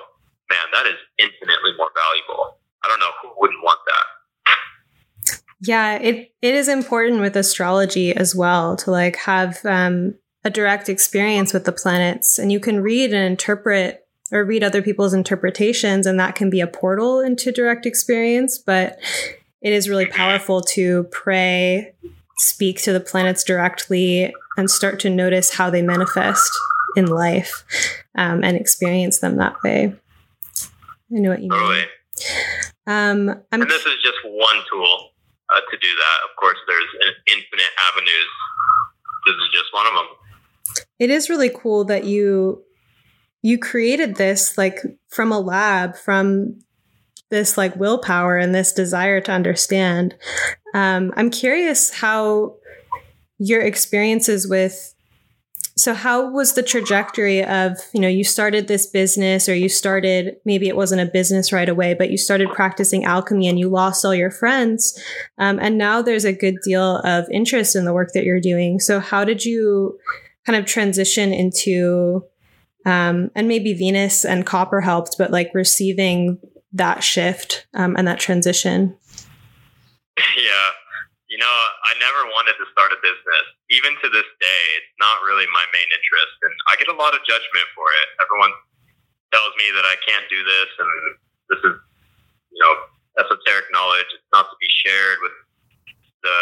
man, that is infinitely more valuable. I don't know who wouldn't want that. Yeah, it it is important with astrology as well to like have um, a direct experience with the planets, and you can read and interpret or read other people's interpretations, and that can be a portal into direct experience. But it is really powerful to pray, speak to the planets directly, and start to notice how they manifest in life um, and experience them that way. I know what you Totally. mean. Um, And this is just one tool uh, to do that. Of course, there's an infinite avenues. This is just one of them. it is really cool that you you created this like from a lab from this like willpower and this desire to understand. Um, i'm curious how your experiences with so how was the trajectory of you know you started this business or you started maybe it wasn't a business right away but you started practicing alchemy and you lost all your friends um, and now there's a good deal of interest in the work that you're doing. So how did you kind of transition into um, and maybe venus and copper helped but like receiving that shift um, and that transition yeah, You know, I never wanted to start a business. Even to this day, it's not really my main interest. And I get a lot of judgment for it. Everyone tells me that I can't do this and this is, you know, esoteric knowledge. It's not to be shared with the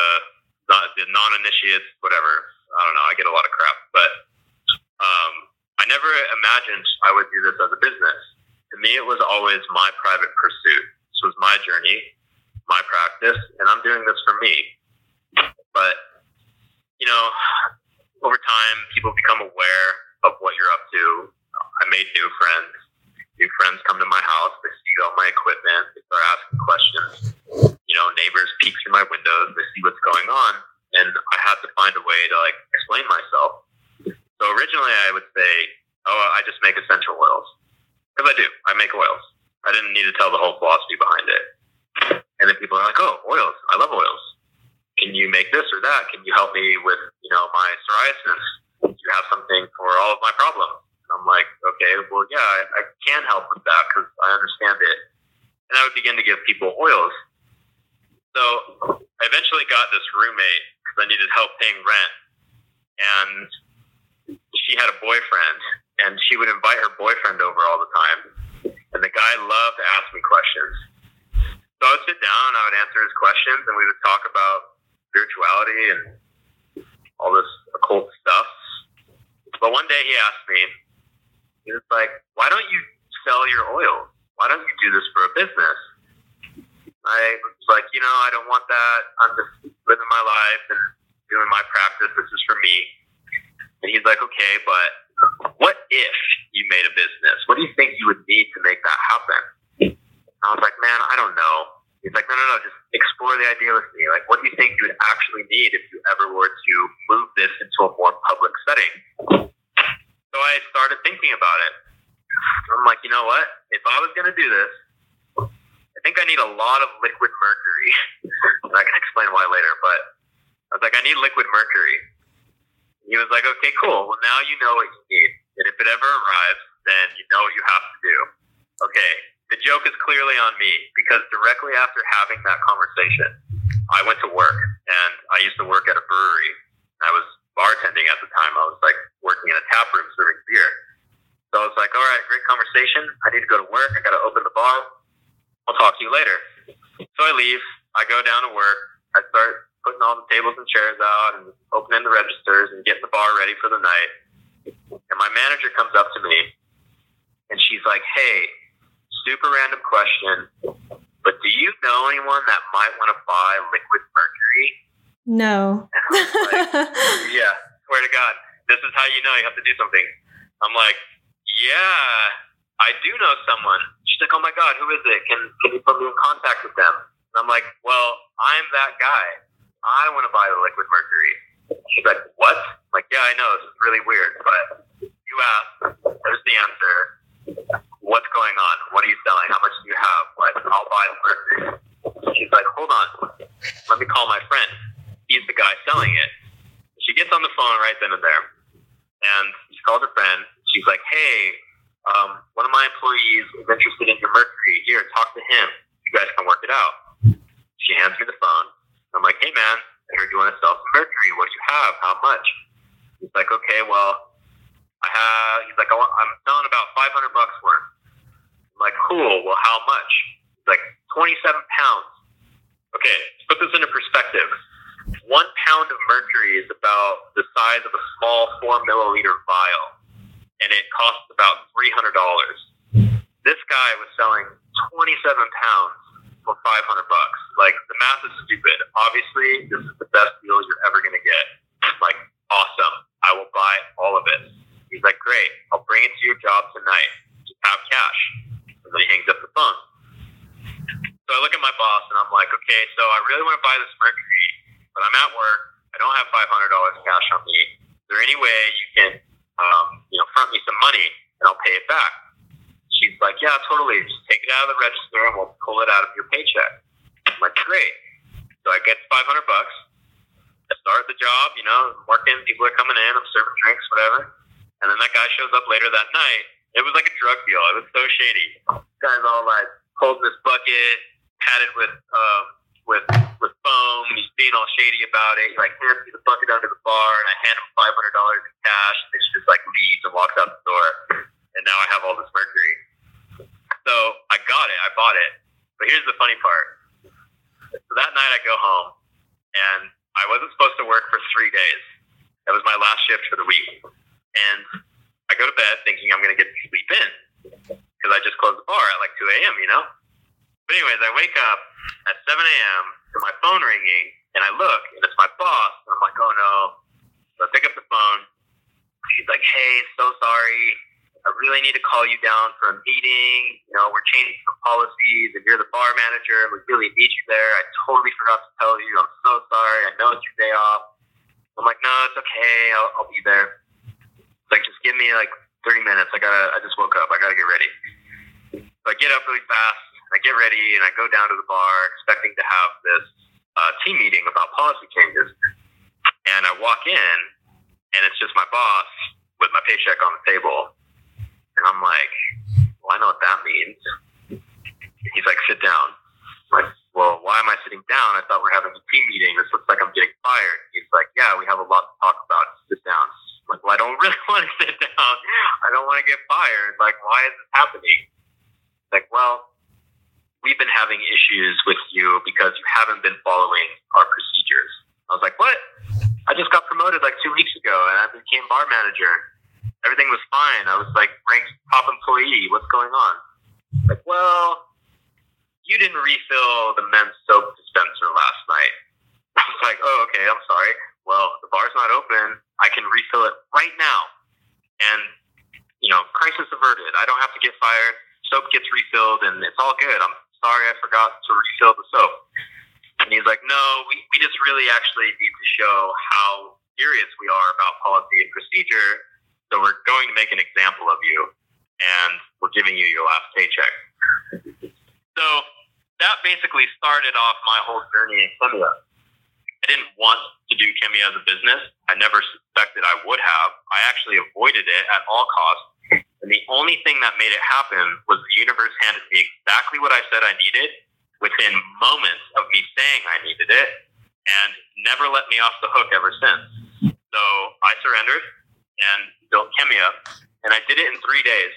the non-initiates, whatever. I don't know. I get a lot of crap, but um, I never imagined I would do this as a business. To me, it was always my private pursuit. This was my journey, my practice, and I'm doing this for me. But you know, over time, people become aware of what you're up to. I made new friends. New friends come to my house. They see all my equipment. They start asking questions. You know, neighbors peek through my windows. They see what's going on, and I have to find a way to like explain myself. So originally, I would say, "Oh, I just make essential oils," because I make oils. I didn't need to tell the whole philosophy behind it. And then people are like, "Oh, oils! I love oils. Can you make this or that? Can you help me with, you know, my psoriasis? Do you have something for all of my problems?" And I'm like, "Okay, well, yeah, I, I can help with that because I understand it." And I would begin to give people oils. I want to buy the liquid mercury. She's like, what? I'm like, yeah, I know. Is really weird, but you asked. There's the answer. What's going on? What are you selling? How much do you have? What? I'll buy the mercury. She's like, hold on. Let me call my friend. He's the guy selling it. She gets on the phone right then and there. And she calls her friend. She's like, hey, um, one of my employees is interested in your mercury. Here, talk to him. You guys can work it out. She hands me the phone. I'm like, hey, man, I heard you want to sell some mercury. What do you have? How much? He's like, okay, well, I have, he's like, I want, I'm selling about 500 bucks worth. I'm like, cool. Well, how much? He's like, 27 pounds. Okay, put this into perspective. One pound of mercury is about the size of a small four milliliter vial, and it costs about $300. This guy was selling 27 pounds for 500 bucks. Like, the math is stupid. Obviously, this is the best deal you're ever going to get. Like, awesome. I will buy all of it. He's like, great. I'll bring it to your job tonight. Just have cash. And then he hangs up the phone. So I look at my boss and I'm like, okay, so I really want to buy this mercury, but I'm at work. I don't have $500 cash on me. Is there any way you can, um, you know, front me some money and I'll pay it back? She's like, yeah, totally. Just take it out of the register and we'll pull it out of your paycheck. I'm like, great. So I get 500 bucks. I start the job, you know, working. People are coming in. I'm serving drinks, whatever. And then that guy shows up later that night. It was like a drug deal. It was so shady. Guy's all like holding this bucket, padded with um, with with phone. He's being all shady about it. He like hands me the bucket under the bar, and I hand him five hundred dollars in cash. And he just like leaves and walks out the door. And now I have all this mercury. So I got it. I bought it. But here's the funny part. So that night I go home, and I wasn't supposed to work for three days. That was my last shift for the week. And I go to bed thinking I'm going to get to sleep in because I just closed the bar at like 2 a.m., you know? But anyways, I wake up at 7 a.m. to my phone ringing, and I look, and it's my boss. And I'm like, oh no. So I pick up the phone. She's like, hey, so sorry. I really need to call you down for a meeting. You know, we're changing some policies, and you're the bar manager, we really need you there. I totally forgot to tell you. I'm so sorry. I know it's your day off. I'm like, no, it's okay. I'll, I'll be there. Like, just give me like 30 minutes. I gotta. I just woke up. I gotta get ready. So I get up really fast. I get ready and I go down to the bar expecting to have this uh, team meeting about policy changes. And I walk in and it's just my boss with my paycheck on the table. I'm like, well, I know what that means. He's like, sit down. I'm like, well, why am I sitting down? I thought we're having a team meeting. This looks like I'm getting fired. He's like, yeah, we have a lot to talk about. Sit down. I'm like, well, I don't really want to sit down. I don't want to get fired. Like, why is this happening? Like, well, we've been having issues with you because you haven't been following our procedures. I was like, what? I just got promoted like two weeks ago and I became bar manager. Everything was fine. I was like ranked top employee. What's going on? Like, well, you didn't refill the men's soap dispenser last night. I was like, oh, okay, I'm sorry. Well, the bar's not open. I can refill it right now. And, you know, crisis averted. I don't have to get fired. Soap gets refilled and it's all good. I'm sorry, I forgot to refill the soap. And he's like, no, we, we just really actually need to show how serious we are about policy and procedure. So we're going to make an example of you, and we're giving you your last paycheck. So that basically started off my whole journey in Kymia. I didn't want to do Kymia as a business. I never suspected I would have. I actually avoided it at all costs and the only thing that made it happen was the universe handed me exactly what I said I needed within moments of me saying I needed it and never let me off the hook ever since. So I surrendered and built Kymia, and I did it in three days.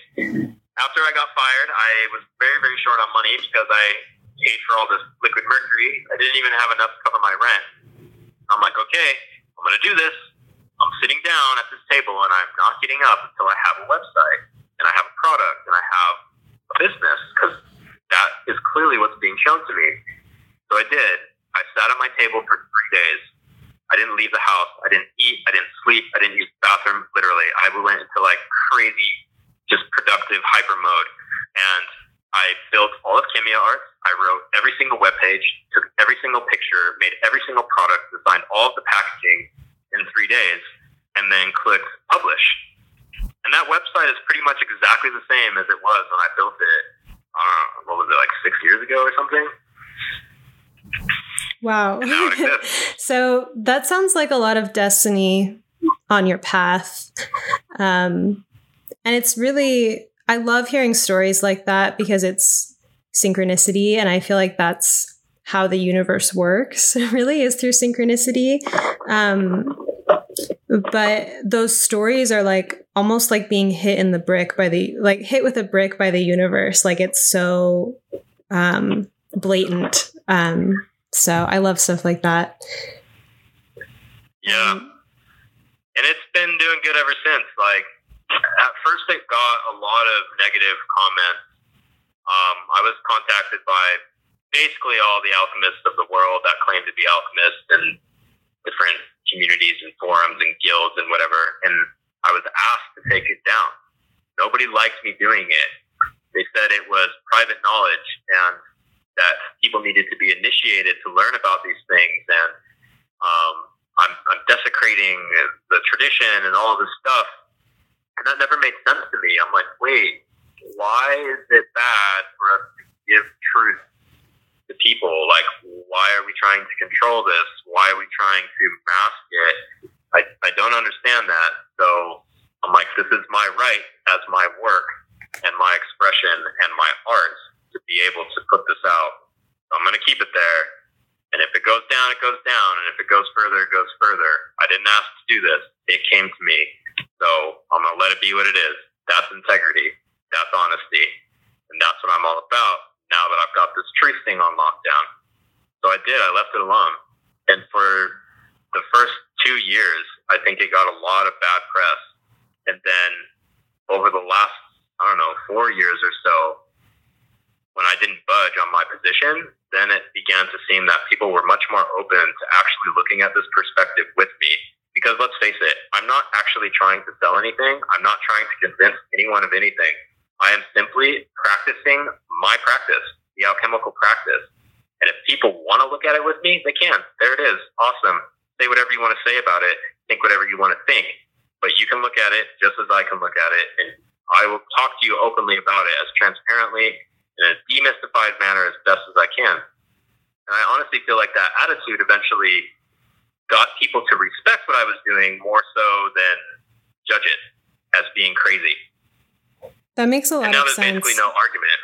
After I got fired, I was very, very short on money because I paid for all this liquid mercury. I didn't even have enough to cover my rent. I'm like, okay, I'm going to do this. I'm sitting down at this table and I'm not getting up until I have a website and I have a product and I have a business because that is clearly what's being shown to me. So I did. I sat at my table for three days. I didn't leave the house. I didn't eat. I didn't sleep. I didn't use the bathroom. Literally, I went into like crazy, just productive hyper mode. And I built all of Kymia Arts. I wrote every single web page, took every single picture, made every single product, designed all of the packaging in three days, and then clicked publish. And that website is pretty much exactly the same as it was when I built it. Uh, what was it like six years ago or something? Wow. so that sounds like a lot of destiny on your path. Um, and it's really, I love hearing stories like that because it's synchronicity. And I feel like that's how the universe works, really, is through synchronicity. Um, but those stories are like almost like being hit in the brick by the like hit with a brick by the universe like it's so um blatant um so i love stuff like that yeah and it's been doing good ever since like at first it got a lot of negative comments um i was contacted by basically all the alchemists of the world that claim to be alchemists and different communities and forums and guilds and whatever. And I was asked to take it down. Nobody liked me doing it. They said it was private knowledge and that people needed to be initiated to learn about these things. And um, I'm, I'm desecrating the tradition and all this stuff. And that never made sense to me. I'm like, wait, why is it bad for us to give truth to people. Like, why are we trying to control this? Why are we trying to mask it? I, I don't understand that. So I'm like, this is my right as my work and my expression and my art to be able to put this out. I'm going to keep it there. And if it goes down it goes down. And if it goes further, it goes further. I didn't ask to do this. It came to me. So I'm going to let it be what it is. That's integrity. That's honesty. And that's what I'm all about now that I've got this truth thing on lockdown. So I did. I left it alone. And for the first two years, I think it got a lot of bad press. And then over the last, I don't know, four years or so, when I didn't budge on my position, then it began to seem that people were much more open to actually looking at this perspective with me. Because let's face it, I'm not actually trying to sell anything. I'm not trying to convince anyone of anything. I am simply practicing my practice, the alchemical practice. And if people want to look at it with me, they can. There it is. Awesome. Say whatever you want to say about it. Think whatever you want to think. But you can look at it just as I can look at it. And I will talk to you openly about it as transparently in a demystified manner as best as I can. And I honestly feel like that attitude eventually got people to respect what I was doing more so than judge it as being crazy. That makes a lot and now of there's sense. basically no argument.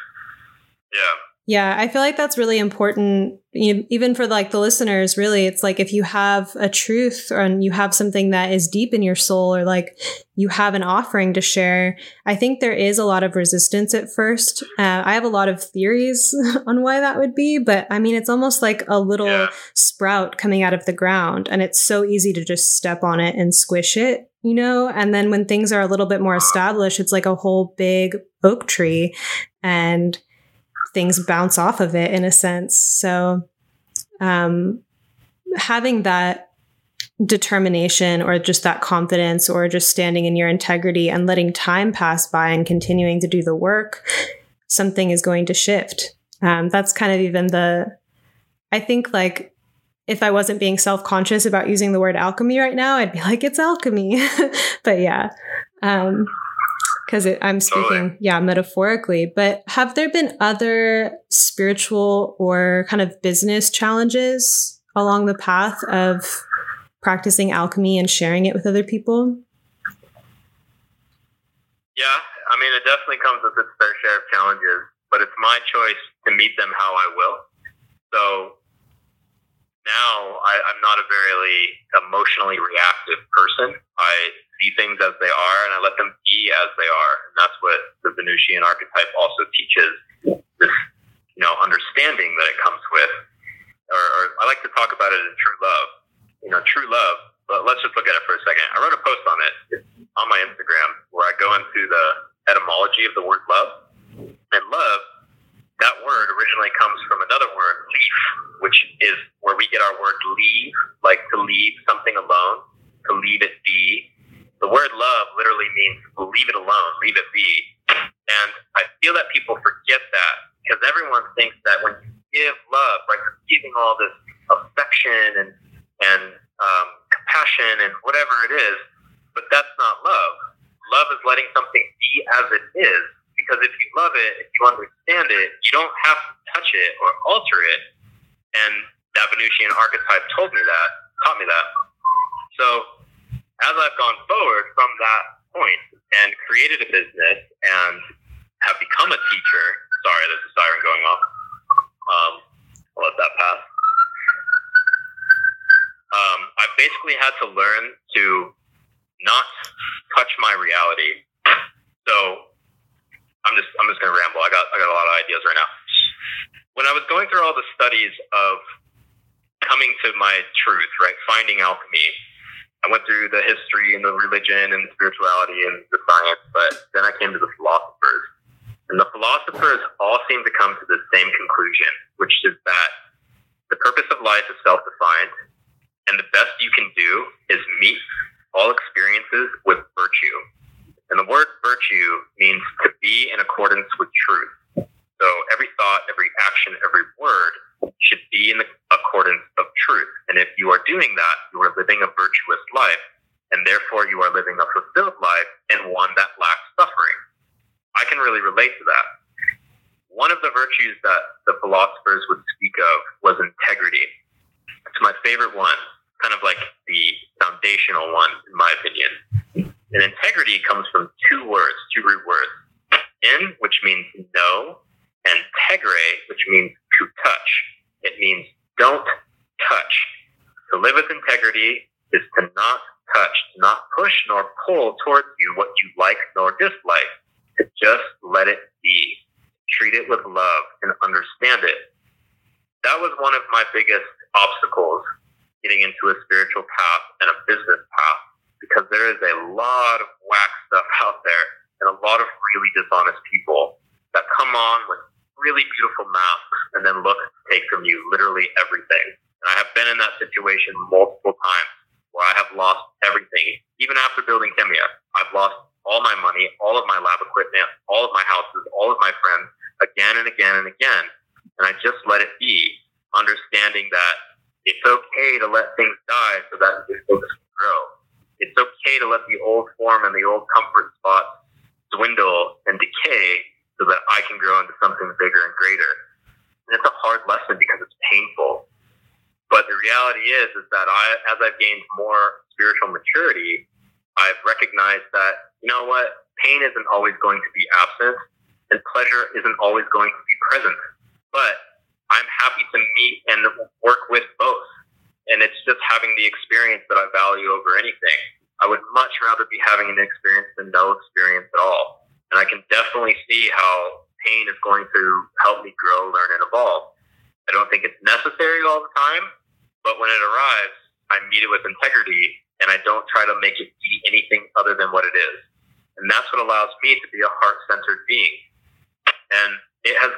Yeah. Yeah, I feel like that's really important, you know, even for like the listeners. Really, it's like if you have a truth or and you have something that is deep in your soul, or like you have an offering to share. I think there is a lot of resistance at first. Uh, I have a lot of theories on why that would be, but I mean, it's almost like a little Yeah. sprout coming out of the ground, and it's so easy to just step on it and squish it, you know. And then when things are a little bit more established, it's like a whole big oak tree, and things bounce off of it in a sense. So, um, having that determination or just that confidence or just standing in your integrity and letting time pass by and continuing to do the work, something is going to shift. Um, that's kind of even the, I think like, if I wasn't being self conscious about using the word alchemy right now, I'd be like, it's alchemy. but yeah. Um, because I'm speaking, Totally. yeah, metaphorically. But have there been other spiritual or kind of business challenges along the path of practicing alchemy and sharing it with other people? Yeah, I mean, it definitely comes with its fair share of challenges, but it's my choice to meet them how I will. So now I, I'm not a very emotionally reactive person. I see things as they are and I let them be as they are. And that's what the Venusian archetype also teaches this, you know, understanding that it comes with. Or, or I like to talk about it in true love. You know, true love. But let's just look at it for a second. I wrote a post on it on my Instagram where I go into the etymology of the word love. And love, that word originally comes from another word, leaf, which is where we get our word leave, like to leave something alone, to leave it be. The word love literally means leave it alone, leave it be. And I feel that people forget that because everyone thinks that when you give love, right, you're giving all this affection and and um, compassion and whatever it is, but that's not love. Love is letting something be as it is. Because if you love it, if you understand it, you don't have to touch it or alter it. And that Venusian archetype told me that, taught me that. So as I've gone forward from that point and created a business and have become a teacher, sorry, there's a siren going off. Um, I'll let that pass. Um, I've basically had to learn to not touch my reality. So I'm just I'm just gonna ramble. I got I got a lot of ideas right now. When I was going through all the studies of coming to my truth, right, finding alchemy, I went through the history and the religion and the spirituality and the science, but then I came to the philosophers. And the philosophers all seem to come to the same conclusion, which is that the purpose of life is self defined, and the best you can do is meet all experiences with virtue. And the word virtue means to be in accordance with truth. So every thought, every action, every word should be in the accordance of truth. And if you are doing that, you are living a virtuous life, and therefore you are living a fulfilled life and one that lacks suffering. I can really relate to that. One of the virtues that the philosophers would speak of was integrity. It's my favorite one, kind of like the foundational one, in my opinion. And integrity comes from two words, two root words. In, which means no, and tegre, which means to touch. It means don't touch. To live with integrity is to not touch, to not push nor pull towards you what you like nor dislike, to just let it be. Treat it with love and understand it. That was one of my biggest obstacles getting into a spiritual path and a business path because there is a lot of whack stuff out there and a lot of really dishonest people that come on with really beautiful masks and then look take from you literally everything. And I have been in that situation multiple times where I have lost everything. Even after building Kymia, I've lost all my money, all of my lab equipment, all of my houses, all of my friends again and again and again. And I just let it be, understanding that it's okay to let things die so that new things can grow. It's okay to let the old form and the old comfort spot dwindle and decay so that I can grow into something bigger and greater. And it's a hard lesson because it's painful. But the reality is, is that I, as I've gained more spiritual maturity, I've recognized that, you know what, pain isn't always going to be absent and pleasure isn't always going to be present. But I'm happy to meet and work with both. And it's just having the experience that I value over anything. I would much rather be having an experience than no experience at all. And I can definitely see how pain is going to help me grow, learn, and evolve. I don't think it's necessary all the time, but when it arrives, I meet it with integrity and I don't try to make it be anything other than what it is. And that's what allows me to be a heart centered being. And it has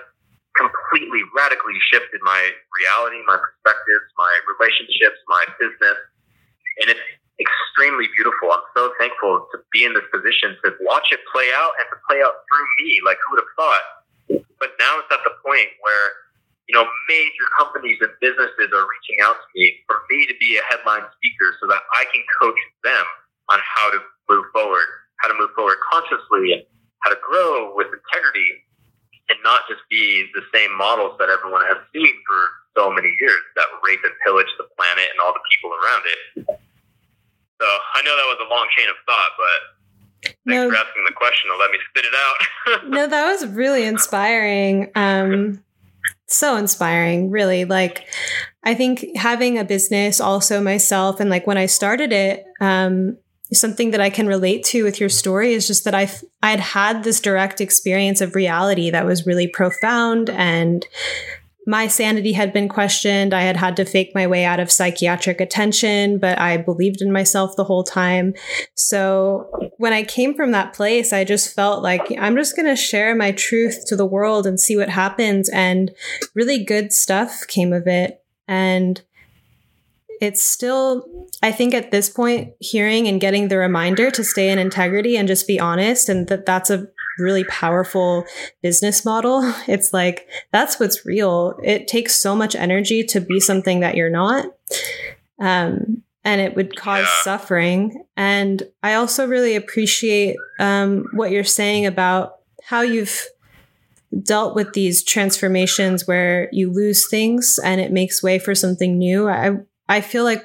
completely radically shifted my reality, my perspectives, my relationships, my business. And it's extremely beautiful. I'm so thankful to be in this position to watch it play out and to play out through me. Like, who would have thought? But now it's at the point where, you know, major companies and businesses are reaching out to me for me to be a headline speaker so that I can coach them on how to move forward, how to move forward consciously and how to grow with integrity and not just be the same models that everyone has seen for so many years that rape and pillage the planet and all the people around it. So I know that was a long chain of thought, but thanks no, for asking the question to let me spit it out. no, that was really inspiring. Um, so inspiring, really. Like, I think having a business also myself, and like when I started it, um, something that I can relate to with your story is just that I've I'd had this direct experience of reality that was really profound and my sanity had been questioned. I had had to fake my way out of psychiatric attention, but I believed in myself the whole time. So when I came from that place, I just felt like I'm just going to share my truth to the world and see what happens. And really good stuff came of it. And it's still, I think at this point, hearing and getting the reminder to stay in integrity and just be honest, and that that's a really powerful business model. It's like, that's what's real. It takes so much energy to be something that you're not. Um, and it would cause yeah. suffering. And I also really appreciate um, what you're saying about how you've dealt with these transformations where you lose things and it makes way for something new. I I feel like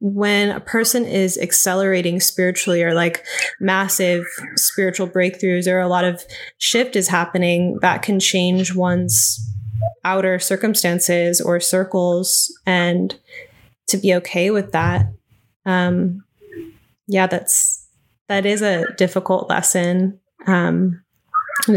when a person is accelerating spiritually or like massive spiritual breakthroughs or a lot of shift is happening that can change one's outer circumstances or circles and to be okay with that um yeah that's that is a difficult lesson. Um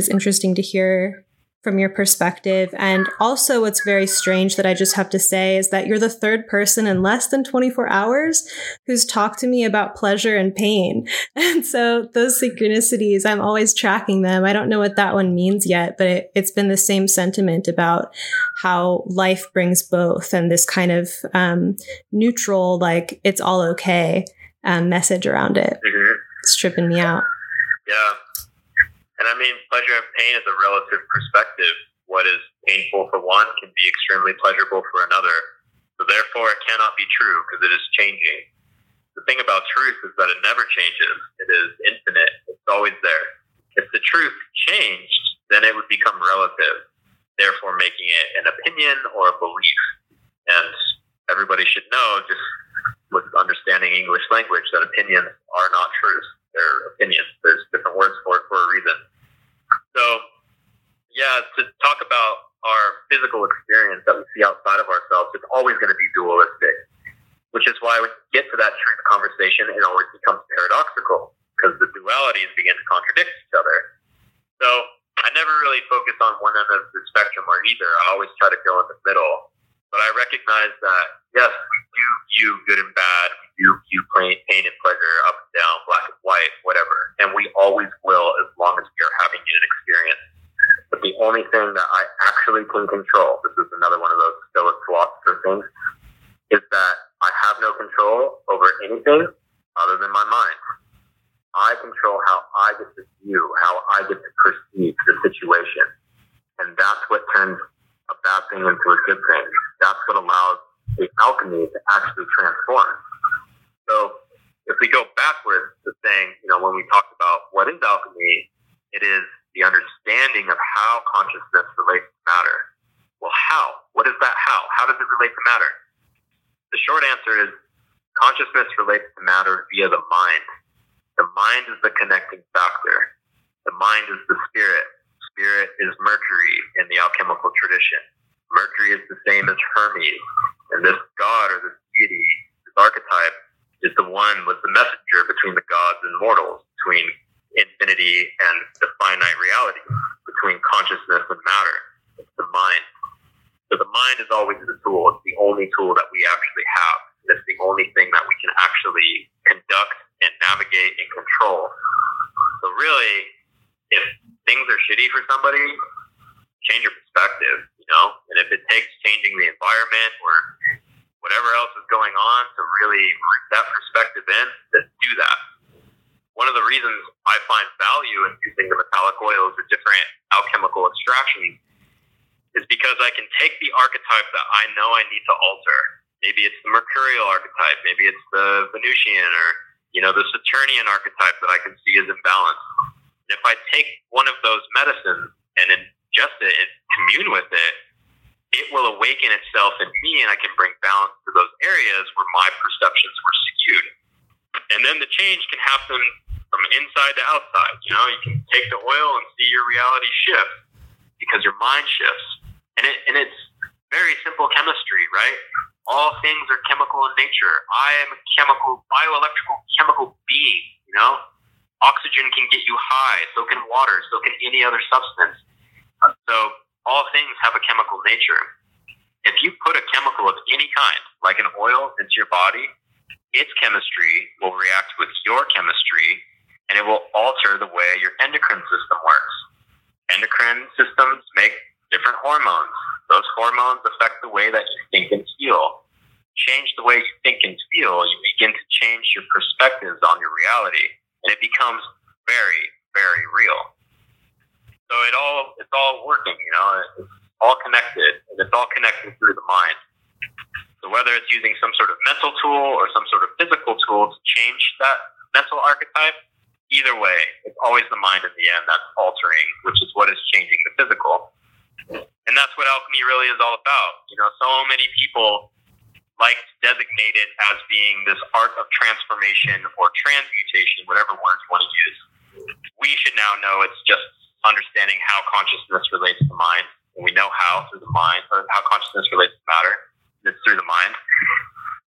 interesting to hear from your perspective. And also, what's very strange that I just have to say is that you're the third person in less than 24 hours who's talked to me about pleasure and pain. And so, those synchronicities, I'm always tracking them. I don't know what that one means yet, but it, has been the same sentiment about how life brings both and this kind of um, neutral, like, it's all okay um, message around it. Mm-hmm. It's tripping me out. Yeah. And I mean, pleasure and pain is a relative perspective. What is painful for one can be extremely pleasurable for another. So therefore, it cannot be true because it is changing. The thing about truth is that it never changes. It is infinite. It's always there. If the truth changed, then it would become relative, therefore making it an opinion or a belief. And everybody should know, just with understanding English language, that opinions are not truth. They're opinions. There's different words for it for a reason. So, yeah, to talk about our physical experience that we see outside of ourselves, it's always going to be dualistic. Which is why you get to that truth conversation, it always becomes paradoxical because the dualities begin to contradict each other. So I never really focus on one end of the spectrum or either. I always try to go in the middle. But I recognize that, yes, we do view good and bad. We do view pain, pain and pleasure up and down, black and white, whatever. And we always will as long as we are having an experience. But the only thing that I actually can control, this is another one of those stoic philosopher things, is that I have no control over anything other than my mind. I control how I get to view, how I get to perceive the situation. And that's what turns a bad thing into a good thing. That's what allows the alchemy to actually transform. So if we go backwards to saying, you know, when we talked about what is alchemy, it is the understanding of how consciousness relates to matter. Well, how? What is that how? How does it relate to matter? The short answer is consciousness relates to matter via the mind. The mind is the connecting factor. The mind is the spirit. Spirit is Mercury in the alchemical tradition. Mercury is the same as Hermes. And this god or this deity, this archetype, is the one with the messenger between the gods and mortals, between infinity and the finite reality, between consciousness and matter. It's the mind. So the mind is always the tool. It's the only tool that we actually have. It's the only thing that we can actually conduct and navigate and control. So really, if things are shitty for somebody, change your perspective, you know? And if it takes changing the environment or whatever else is going on to really bring that perspective in, then do that. One of the reasons I find value in using the metallic oils or different alchemical extractions is because I can take the archetype that I know I need to alter. Maybe it's the Mercurial archetype, maybe it's the Venusian or, you know, the Saturnian archetype that I can see is imbalanced. And if I take one of those medicines and ingest it and commune with it, it will awaken itself in me and I can bring balance to those areas where my perceptions were skewed. And then the change can happen from inside to outside. You know, you can take the oil and see your reality shift because your mind shifts. and it and it's very simple chemistry, right? All things are chemical in nature. I am a chemical, bioelectrical chemical being. You know, oxygen can get you high. So can water. So can any other substance. So all things have a chemical nature. If you put a chemical of any kind, like an oil, into your body, its chemistry will react with your chemistry, and it will alter the way your endocrine system works. Endocrine systems make different hormones. Those hormones affect the way that you think and feel. Change the way you think and feel, you begin to change your perspectives on your reality, and it becomes very, very real. So it all it's all working, you know, it's all connected, and it's all connected through the mind. So whether it's using some sort of mental tool or some sort of physical tool to change that mental archetype, either way, it's always the mind in the end that's altering, which is what is changing the physical. And that's what alchemy really is all about. You know, so many people like to designate it as being this art of transformation or transmutation, whatever words you want to use. We should now know it's just understanding how consciousness relates to mind. And we know how through the mind, or how consciousness relates to matter. It's through the mind.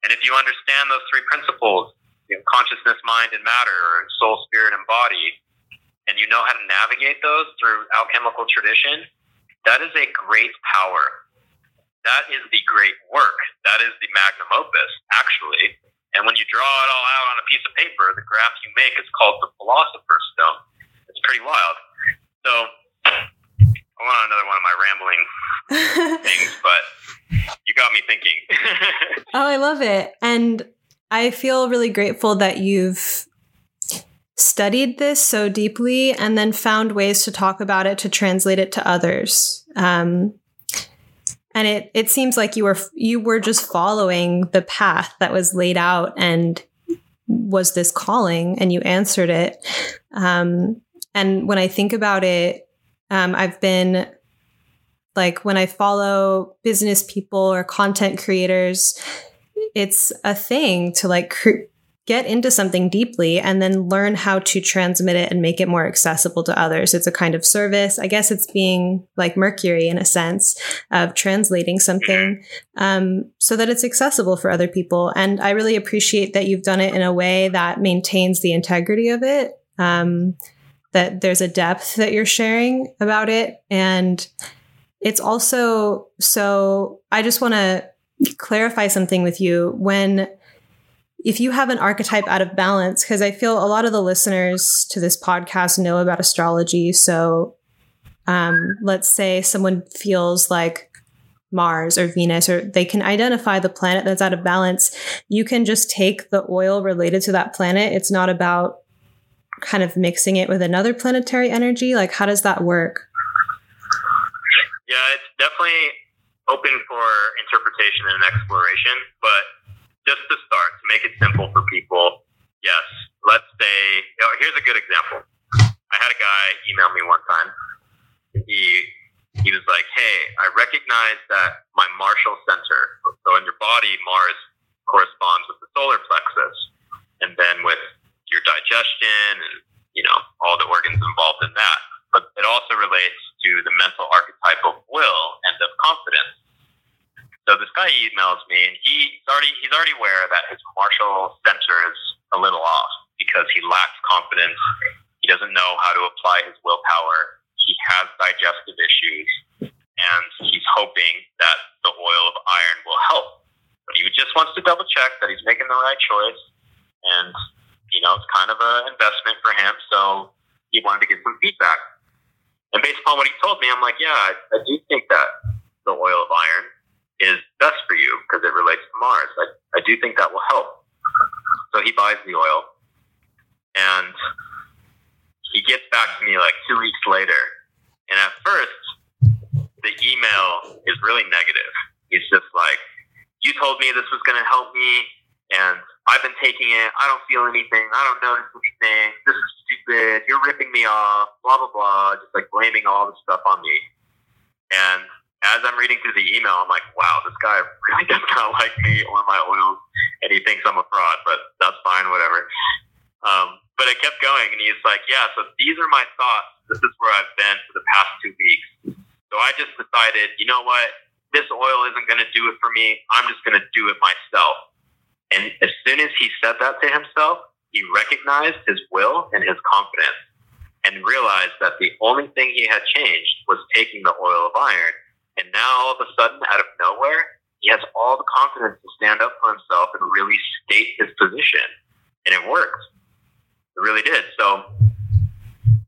And if you understand those three principles, you know, consciousness, mind, and matter, or soul, spirit, and body, and you know how to navigate those through alchemical tradition, that is a great power. That is the great work. That is the magnum opus, actually. And when you draw it all out on a piece of paper, the graph you make is called the Philosopher's Stone. It's pretty wild. So, I want another one of my rambling things, but you got me thinking. oh, I love it. And I feel really grateful that you've studied this so deeply and then found ways to talk about it to translate it to others. Um, and it it seems like you were you were just following the path that was laid out and was this calling and you answered it. Um, and when I think about it, um, I've been like when I follow business people or content creators, it's a thing to like cre- get into something deeply and then learn how to transmit it and make it more accessible to others. It's a kind of service. I guess it's being like Mercury in a sense of translating something um, so that it's accessible for other people. And I really appreciate that you've done it in a way that maintains the integrity of it. Um, that there's a depth that you're sharing about it. And it's also so, I just want to clarify something with you. When if you have an archetype out of balance, because I feel a lot of the listeners to this podcast know about astrology. So um, let's say someone feels like Mars or Venus, or they can identify the planet that's out of balance. You can just take the oil related to that planet. It's not about kind of mixing it with another planetary energy. Like, how does that work? Yeah, it's definitely open for interpretation and exploration, but just to start, to make it simple for people, yes, let's say, you know, here's a good example. I had a guy email me one time. He he was like, "Hey, I recognize that my martial center. So in your body, Mars corresponds with the solar plexus, and then with your digestion and you know all the organs involved in that. But it also relates to the mental archetype of will and of confidence. So this guy emails me, and he's already he's already aware that his martial center is a little off because he lacks confidence. He doesn't know how to apply his willpower. He has digestive issues, and he's hoping that the oil of iron will help. But he just wants to double check that he's making the right choice, and you know it's kind of an investment for him. So he wanted to get some feedback. And based upon what he told me, I'm like, yeah, I, I do think that the oil of iron is best for you because it relates to Mars. I, I do think that will help. So he buys the oil and he gets back to me like two weeks later. And at first, the email is really negative. He's just like, You told me this was going to help me, and I've been taking it. I don't feel anything. I don't notice anything. This is stupid. You're ripping me off. Blah, blah, blah. Just like blaming all this stuff on me. And as I'm reading through the email, I'm like, wow, this guy really does not like me or my oils, and he thinks I'm a fraud, but that's fine, whatever. Um, but it kept going, and he's like, yeah, so these are my thoughts. This is where I've been for the past two weeks. So I just decided, you know what? This oil isn't going to do it for me. I'm just going to do it myself. And as soon as he said that to himself, he recognized his will and his confidence and realized that the only thing he had changed was taking the oil of iron and now all of a sudden, out of nowhere, he has all the confidence to stand up for himself and really state his position. And it worked. It really did. So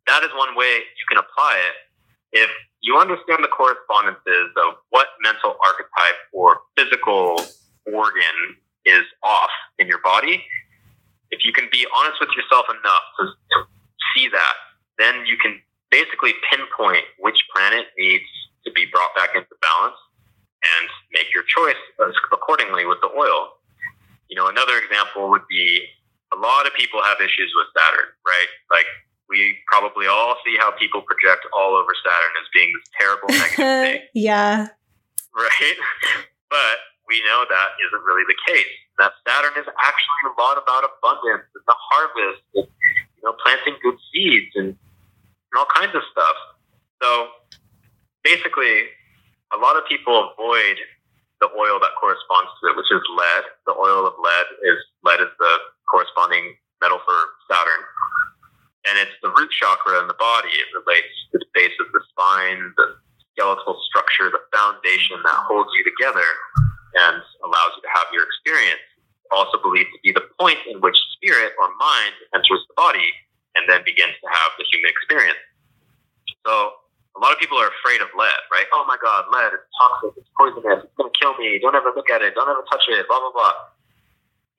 that is one way you can apply it. If you understand the correspondences of what mental archetype or physical organ is off in your body, if you can be honest with yourself enough to, to see that, then you can basically pinpoint which planet needs to be brought back into balance and make your choice accordingly with the oil. You know, another example would be a lot of people have issues with Saturn, right? Like we probably all see how people project all over Saturn as being this terrible negative thing. yeah. Right? But we know that isn't really the case. That Saturn is actually a lot about abundance and the harvest you know, planting good seeds and, and all kinds of stuff. So basically, a lot of people avoid the oil that corresponds to it, which is lead. The oil of lead is lead is the corresponding metal for Saturn, and it's the root chakra in the body. It relates to the base of the spine, the skeletal structure, the foundation that holds you together and allows you to have your experience. Also believed to be the point in which spirit or mind enters the body and then begins to have the human experience. So a lot of people are afraid of lead, right? Oh my God, lead, it's toxic, it's poisonous, it's going to kill me. Don't ever look at it. Don't ever touch it, blah, blah, blah.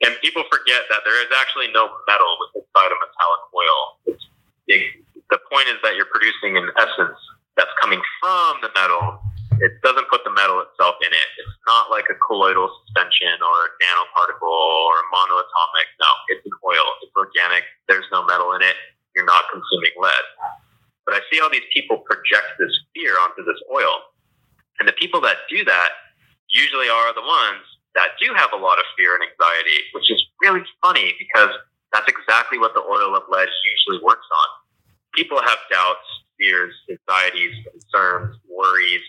And people forget that there is actually no metal inside a metallic oil. It, the point is that you're producing an essence that's coming from the metal. It doesn't put the metal itself in it. It's not like a colloidal suspension or a nanoparticle or a monoatomic. No, it's an oil. It's organic. There's no metal in it. You're not consuming lead. But I see all these people project this fear onto this oil. And the people that do that usually are the ones that do have a lot of fear and anxiety, which is really funny because that's exactly what the oil of lead usually works on. People have doubts, fears, anxieties, concerns, worries,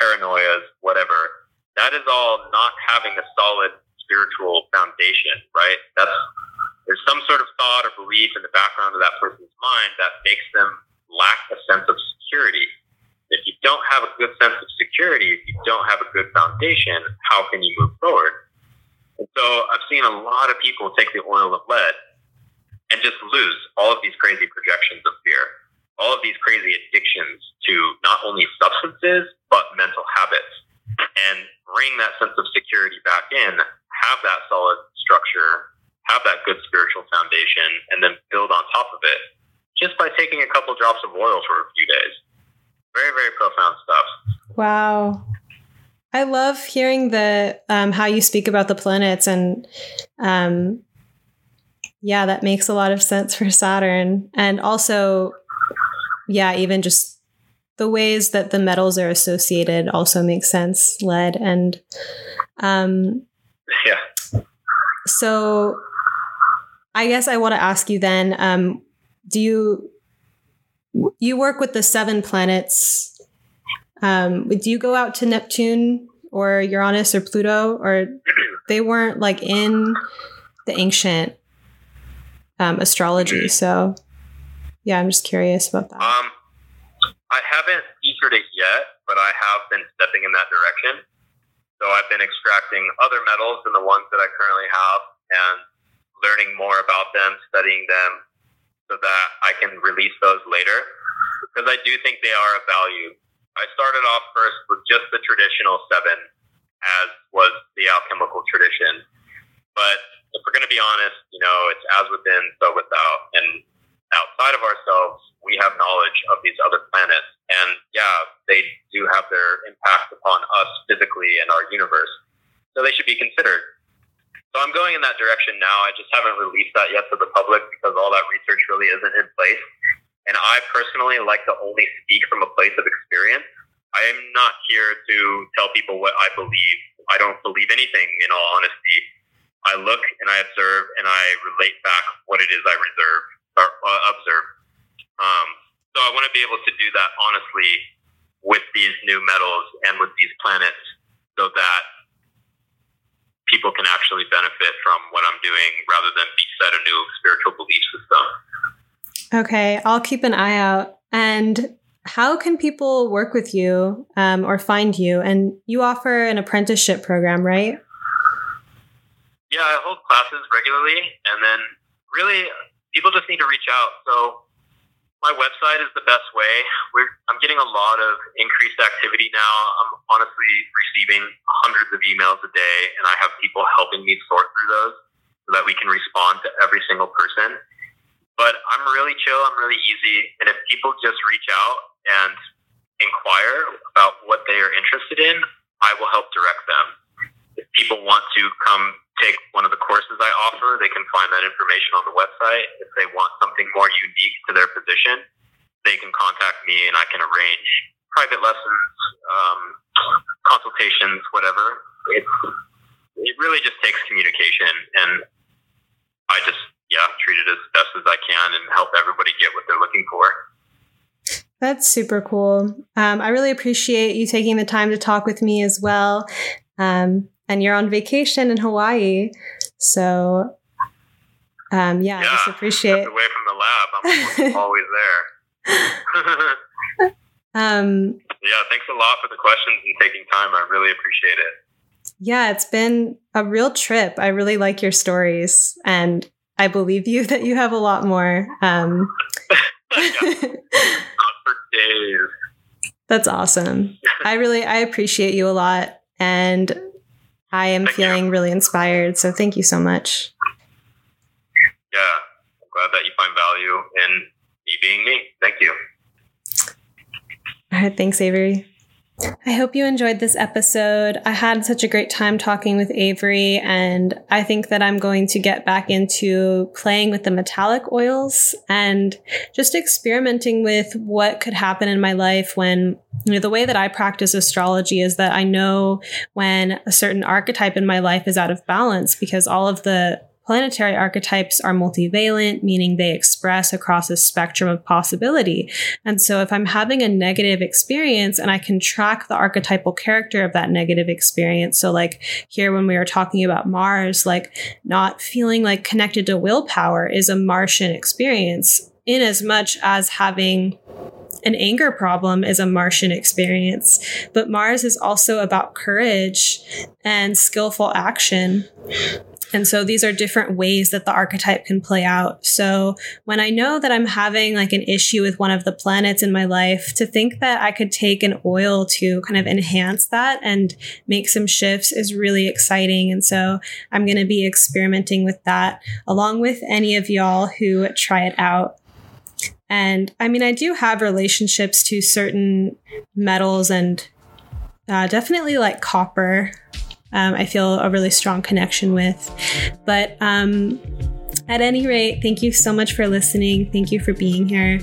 paranoias, whatever. That is all not having a solid spiritual foundation, right? That's there's some sort of thought or belief in the background of that person's mind that makes them lack a sense of security. If you don't have a good sense of security, if you don't have a good foundation, how can you move forward? And so I've seen a lot of people take the oil of lead and just lose all of these crazy projections of fear, all of these crazy addictions to not only substances, but mental habits, and bring that sense of security back in, have that solid structure, have that good spiritual foundation, and then build on top of it just by taking a couple drops of oil for a few days. Very, very profound stuff. Wow. I love hearing the um, how you speak about the planets, and um, yeah, that makes a lot of sense for Saturn, and also, yeah, even just the ways that the metals are associated also makes sense. Lead and um, yeah. So, I guess I want to ask you then: um, Do you you work with the seven planets? Um, do you go out to Neptune or Uranus or Pluto, or they weren't like in the ancient um, astrology? So, yeah, I'm just curious about that. Um, I haven't featured it yet, but I have been stepping in that direction. So I've been extracting other metals than the ones that I currently have and learning more about them, studying them, so that I can release those later. Because I do think they are of value I started off first with just the traditional seven, as was the alchemical tradition. But if we're going to be honest, you know, it's as within, so without. And outside of ourselves, we have knowledge of these other planets. And yeah, they do have their impact upon us physically and our universe. So they should be considered. So I'm going in that direction now. I just haven't released that yet to the public because all that research really isn't in place. And I personally like to only speak from a place of experience. I am not here to tell people what I believe. I don't believe anything, in all honesty. I look and I observe and I relate back what it is I reserve or uh, observe. Um, so I want to be able to do that honestly with these new metals and with these planets so that people can actually benefit from what I'm doing rather than be set a new spiritual belief system. Okay, I'll keep an eye out. And how can people work with you um, or find you? And you offer an apprenticeship program, right? Yeah, I hold classes regularly, and then really people just need to reach out. So my website is the best way. We're, I'm getting a lot of increased activity now. I'm honestly receiving hundreds of emails a day, and I have people helping me sort through those so that we can respond to every single person. But I'm really chill. I'm really easy. And if people just reach out and inquire about what they are interested in, I will help direct them. If people want to come take one of the courses I offer, they can find that information on the website. If they want something more unique to their position, they can contact me and I can arrange private lessons, um, consultations, whatever. It, it really just takes communication. And I just yeah, treat it as best as I can and help everybody get what they're looking for. That's super cool. Um, I really appreciate you taking the time to talk with me as well. Um, and you're on vacation in Hawaii, so um, yeah, yeah, I just appreciate it away from the lab. I'm always there. um, yeah, thanks a lot for the questions and taking time. I really appreciate it. Yeah, it's been a real trip. I really like your stories, and I believe you that you have a lot more. Um, for days. That's awesome. I really I appreciate you a lot, and I am thank feeling you. really inspired. So thank you so much. Yeah, I'm glad that you find value in me being me. Thank you. All right, thanks, Avery. I hope you enjoyed this episode. I had such a great time talking with Avery, and I think that I'm going to get back into playing with the metallic oils and just experimenting with what could happen in my life when you know, the way that I practice astrology is that I know when a certain archetype in my life is out of balance because all of the planetary archetypes are multivalent, meaning they express across a spectrum of possibility. And so if I'm having a negative experience and I can track the archetypal character of that negative experience. So like here when we were talking about Mars, like not feeling like connected to willpower is a Martian experience in as much as having an anger problem is a Martian experience, but Mars is also about courage and skillful action. And so these are different ways that the archetype can play out. So when I know that I'm having like an issue with one of the planets in my life, to think that I could take an oil to kind of enhance that and make some shifts is really exciting. And so I'm going to be experimenting with that along with any of y'all who try it out. And I mean, I do have relationships to certain metals and uh, definitely like copper. Um, I feel a really strong connection with. But um, at any rate, thank you so much for listening. Thank you for being here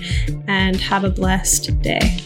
and have a blessed day.